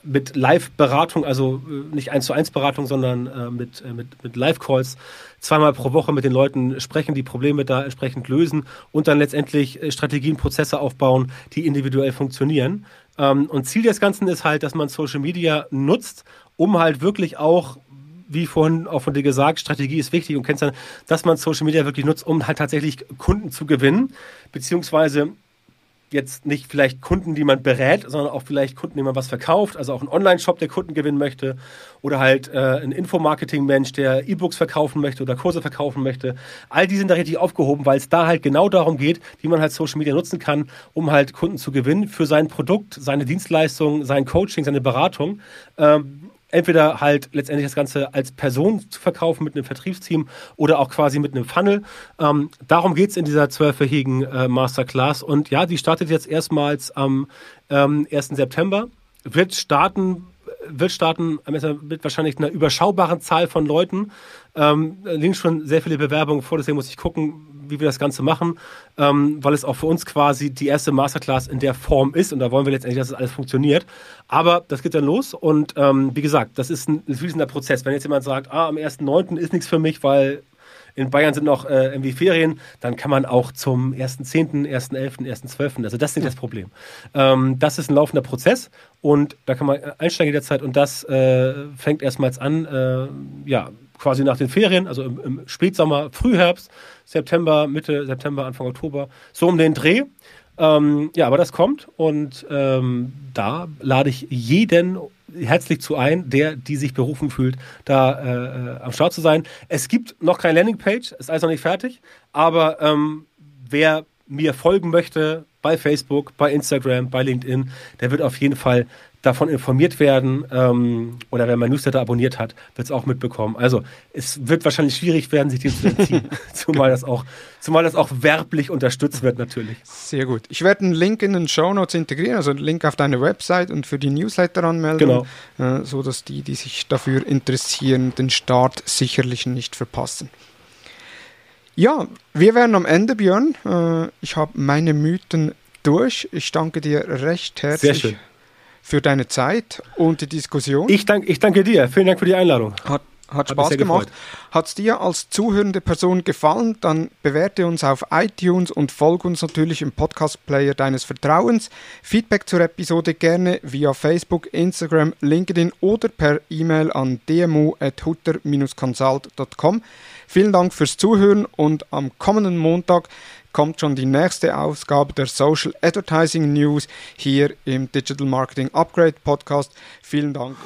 mit Live-Beratung, also äh, nicht eins zu eins Beratung, sondern äh, mit, äh, mit, mit Live-Calls zweimal pro Woche mit den Leuten sprechen, die Probleme da entsprechend lösen und dann letztendlich äh, Strategien, Prozesse aufbauen, die individuell funktionieren. Ähm, und Ziel des Ganzen ist halt, dass man Social Media nutzt, um halt wirklich auch wie vorhin auch von dir gesagt, Strategie ist wichtig und kennst dann, dass man Social Media wirklich nutzt, um halt tatsächlich Kunden zu gewinnen, beziehungsweise jetzt nicht vielleicht Kunden, die man berät, sondern auch vielleicht Kunden, die man was verkauft, also auch ein Online-Shop, der Kunden gewinnen möchte oder halt äh, ein Infomarketing-Mensch, der E-Books verkaufen möchte oder Kurse verkaufen möchte. All die sind da richtig aufgehoben, weil es da halt genau darum geht, wie man halt Social Media nutzen kann, um halt Kunden zu gewinnen für sein Produkt, seine Dienstleistung, sein Coaching, seine Beratung. Ähm, entweder halt letztendlich das Ganze als Person zu verkaufen mit einem Vertriebsteam oder auch quasi mit einem Funnel. Ähm, darum geht es in dieser zwölfwöchigen äh, Masterclass. Und ja, die startet jetzt erstmals am ähm, 1. September. Wird starten wird starten mit wahrscheinlich einer überschaubaren Zahl von Leuten. Ähm, liegen schon sehr viele Bewerbungen vor, deswegen muss ich gucken, wie wir das Ganze machen, ähm, weil es auch für uns quasi die erste Masterclass in der Form ist und da wollen wir letztendlich, dass das alles funktioniert. Aber das geht dann los und ähm, wie gesagt, das ist ein fließender Prozess. Wenn jetzt jemand sagt, ah, am 1.9. ist nichts für mich, weil in Bayern sind noch äh, irgendwie Ferien, dann kann man auch zum 1.10., 1.11., 1.12., also das ist nicht das Problem. Ähm, das ist ein laufender Prozess und da kann man einsteigen jederzeit und das äh, fängt erstmals an, äh, ja, quasi nach den Ferien, also im, im Spätsommer, Frühherbst, September, Mitte September, Anfang Oktober, so um den Dreh. Ähm, ja, aber das kommt und ähm, da lade ich jeden herzlich zu ein, der, die sich berufen fühlt, da äh, am Start zu sein. Es gibt noch keine Landingpage, ist alles noch nicht fertig, aber ähm, wer mir folgen möchte bei Facebook, bei Instagram, bei LinkedIn, der wird auf jeden Fall davon informiert werden ähm, oder wer mein Newsletter abonniert hat, wird es auch mitbekommen. Also es wird wahrscheinlich schwierig werden, sich dem zu entziehen, zumal, das auch, zumal das auch werblich unterstützt wird natürlich. Sehr gut. Ich werde einen Link in den Show Notes integrieren, also einen Link auf deine Website und für die Newsletter-Anmeldung, genau. äh, so dass die, die sich dafür interessieren, den Start sicherlich nicht verpassen. Ja, wir wären am Ende, Björn. Äh, ich habe meine Mythen durch. Ich danke dir recht herzlich. Sehr schön für deine Zeit und die Diskussion. Ich, dank, ich danke dir. Vielen Dank für die Einladung. Hat, hat Spaß gemacht. Hat es dir als zuhörende Person gefallen, dann bewerte uns auf iTunes und folge uns natürlich im Podcast-Player deines Vertrauens. Feedback zur Episode gerne via Facebook, Instagram, LinkedIn oder per E-Mail an dmu.hutter-consult.com. Vielen Dank fürs Zuhören und am kommenden Montag kommt schon die nächste Ausgabe der Social Advertising News hier im Digital Marketing Upgrade Podcast. Vielen Dank.